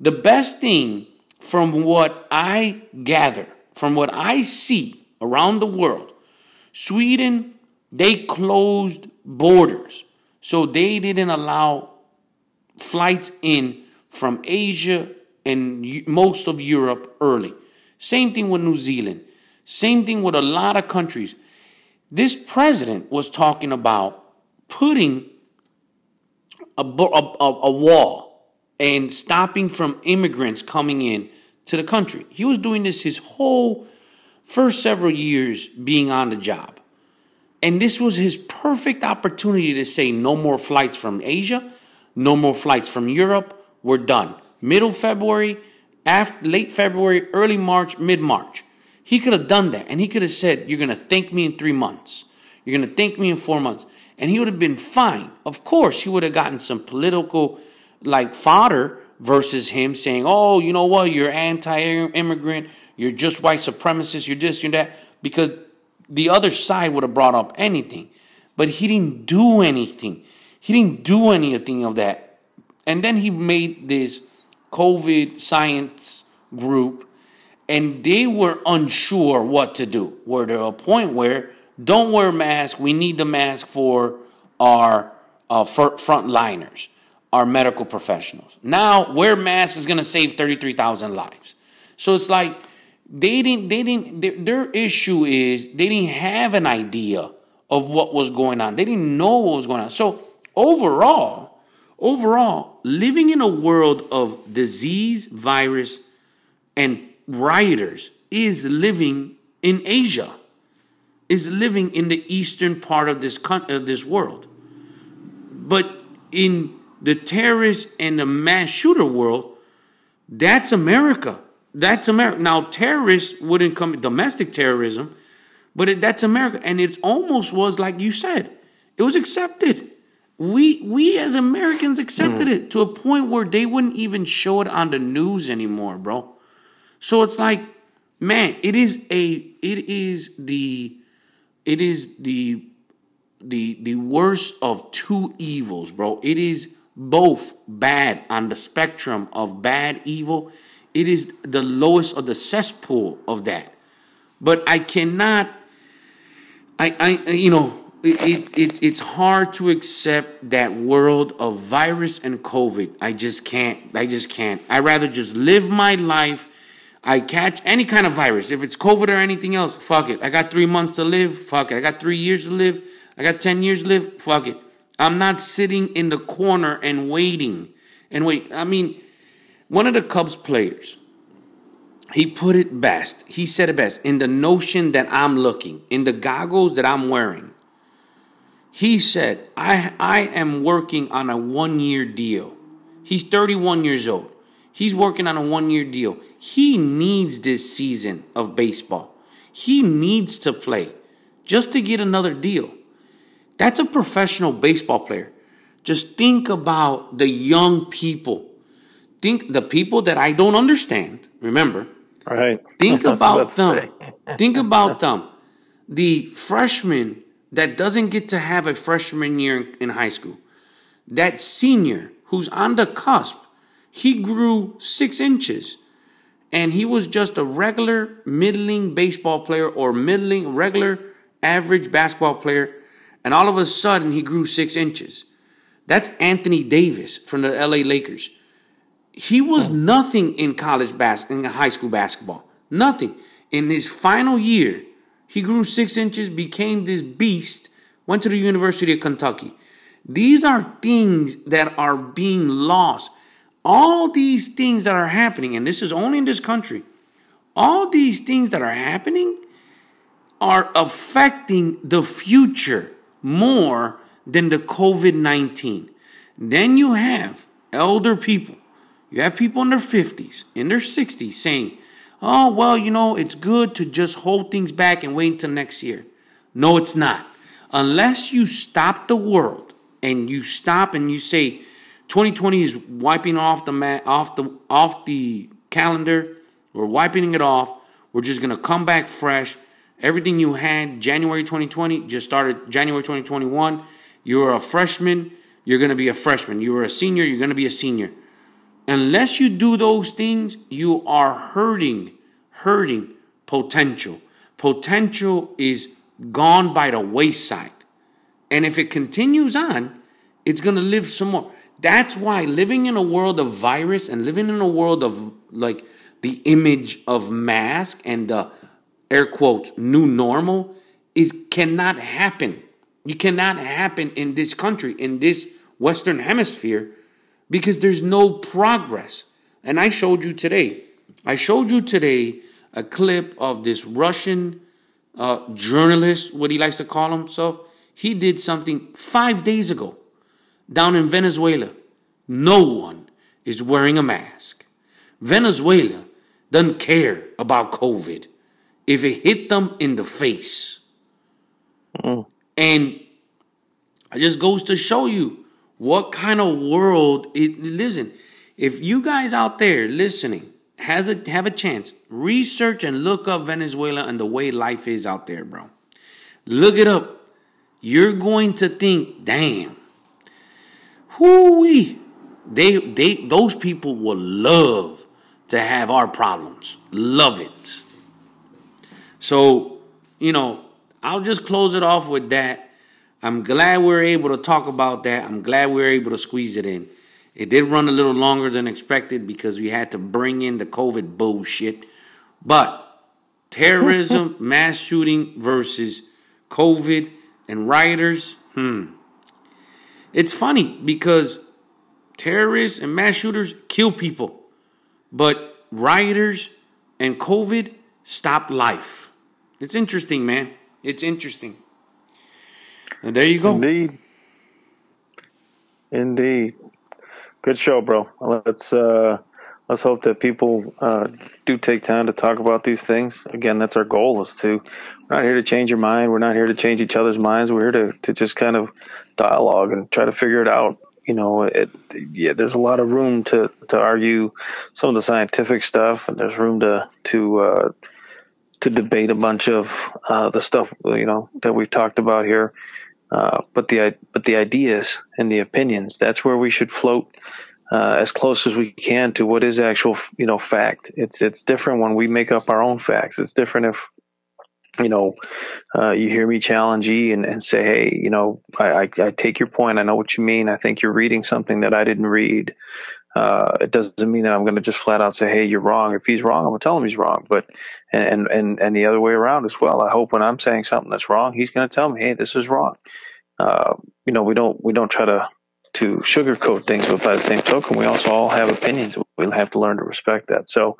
The best thing from what I gather, from what I see around the world, Sweden, they closed borders. So they didn't allow flights in from Asia and most of Europe early. Same thing with New Zealand. Same thing with a lot of countries. This president was talking about putting a, a, a, wall and stopping from immigrants coming in to the country. He was doing this his whole first several years being on the job. And this was his perfect opportunity to say no more flights from Asia, no more flights from Europe. We're done. Middle February, after, late February, early March, mid March. He could have done that, and he could have said, "You're gonna thank me in three months. You're gonna thank me in four months," and he would have been fine. Of course, he would have gotten some political like fodder versus him saying, "Oh, you know what? You're anti-immigrant. You're just white supremacist. You're this, you're that," because the other side would have brought up anything, but he didn't do anything. He didn't do anything of that, and then he made this COVID science group, and they were unsure what to do. Were there a point where don't wear mask. We need the mask for our uh, frontliners our medical professionals. Now, wear masks is going to save 33,000 lives. So it's like they didn't, they didn't, their, their, issue is they didn't have an idea of what was going on. They didn't know what was going on. So overall, overall, living in a world of disease, virus, and rioters is living in Asia, is living in the eastern part of this, of this world. But in the terrorist and the mass shooter world, that's America. That's America. Now, terrorists wouldn't come domestic terrorism, but it, that's America, and it almost was like you said, it was accepted. We we as Americans accepted mm. it to a point where they wouldn't even show it on the news anymore, bro. So it's like, man, it is a it is the it is the the the worst of two evils, bro. It is both bad on the spectrum of bad evil. It is the lowest of the cesspool of that. But I cannot, I, I you know, it, it, it, it's hard to accept that world of virus and COVID. I just can't. I just can't. I rather just live my life. I catch any kind of virus. If it's COVID or anything else, fuck it. I got three months to live. Fuck it. I got three years to live. I got 10 years to live. Fuck it. I'm not sitting in the corner and waiting and wait. I mean, one of the Cubs players, he put it best. He said it best in the notion that I'm looking, in the goggles that I'm wearing. He said, I, I am working on a one year deal. He's 31 years old. He's working on a one year deal. He needs this season of baseball. He needs to play just to get another deal. That's a professional baseball player. Just think about the young people. Think the people that I don't understand. Remember, right? Think about them. think about them. The freshman that doesn't get to have a freshman year in high school. That senior who's on the cusp. He grew six inches and he was just a regular middling baseball player or middling regular average basketball player and all of a sudden he grew six inches. That's Anthony Davis from the LA Lakers. He was hmm. nothing in college bas- in high school basketball. Nothing. In his final year, he grew six inches, became this beast, went to the University of Kentucky. These are things that are being lost. All these things that are happening, and this is only in this country, all these things that are happening are affecting the future more than the COVID 19. Then you have elder people, you have people in their 50s, in their 60s saying, oh, well, you know, it's good to just hold things back and wait until next year. No, it's not. Unless you stop the world and you stop and you say 2020 is wiping off the mat, off the off the calendar, we're wiping it off. We're just gonna come back fresh. Everything you had January 2020 just started January 2021. You're a freshman, you're to be a freshman. You are a senior, you're to be a senior. Unless you do those things, you are hurting, hurting potential. Potential is gone by the wayside. And if it continues on, it's going to live some more. That's why living in a world of virus and living in a world of like the image of mask and the air quotes new normal is cannot happen. You cannot happen in this country, in this Western hemisphere, because there's no progress. And I showed you today, I showed you today a clip of this Russian uh, journalist, what he likes to call himself. He did something five days ago down in Venezuela. No one is wearing a mask. Venezuela doesn't care about COVID. if it hit them in the face. Mm. And it just goes to show you what kind of world it listen. If you guys out there listening has a have a chance, research and look up Venezuela and the way life is out there, bro. Look it up. You're going to think, damn. Whoo-wee. They they those people will love to have our problems. Love it. So, you know, I'll just close it off with that. I'm glad we are able to talk about that. I'm glad we were able to squeeze it in. It did run a little longer than expected because we had to bring in the COVID bullshit. But terrorism, mass shooting versus COVID and rioters, hmm. It's funny because terrorists and mass shooters kill people, but rioters and COVID stop life. It's interesting, man. It's interesting. And there you go. Indeed. Indeed. Good show, bro. Let's uh let's hope that people uh do take time to talk about these things. Again, that's our goal is to we're not here to change your mind. We're not here to change each other's minds. We're here to to just kind of dialogue and try to figure it out. You know, it yeah, there's a lot of room to to argue some of the scientific stuff and there's room to to uh to debate a bunch of uh, the stuff you know that we've talked about here. Uh, but the but the ideas and the opinions that's where we should float uh, as close as we can to what is actual you know fact. It's it's different when we make up our own facts. It's different if you know uh, you hear me challenge you and, and say, hey, you know, I, I, I take your point. I know what you mean. I think you're reading something that I didn't read. Uh, it doesn't mean that I'm going to just flat out say, "Hey, you're wrong." If he's wrong, I'm going to tell him he's wrong. But and and and the other way around as well. I hope when I'm saying something that's wrong, he's going to tell me, "Hey, this is wrong." Uh, you know, we don't we don't try to to sugarcoat things, but by the same token, we also all have opinions. We have to learn to respect that. So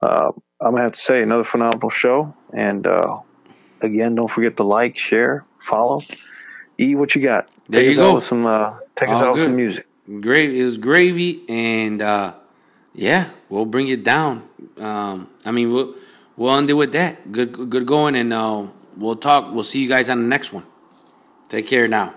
uh, I'm gonna have to say another phenomenal show, and uh, again, don't forget to like, share, follow. E, what you got? There take you us go. out with some uh, take us All out with some music. Gravy. It was gravy, and uh, yeah, we'll bring it down. Um, I mean, we'll we'll end it with that. Good, good going, and uh, we'll talk. We'll see you guys on the next one. Take care now.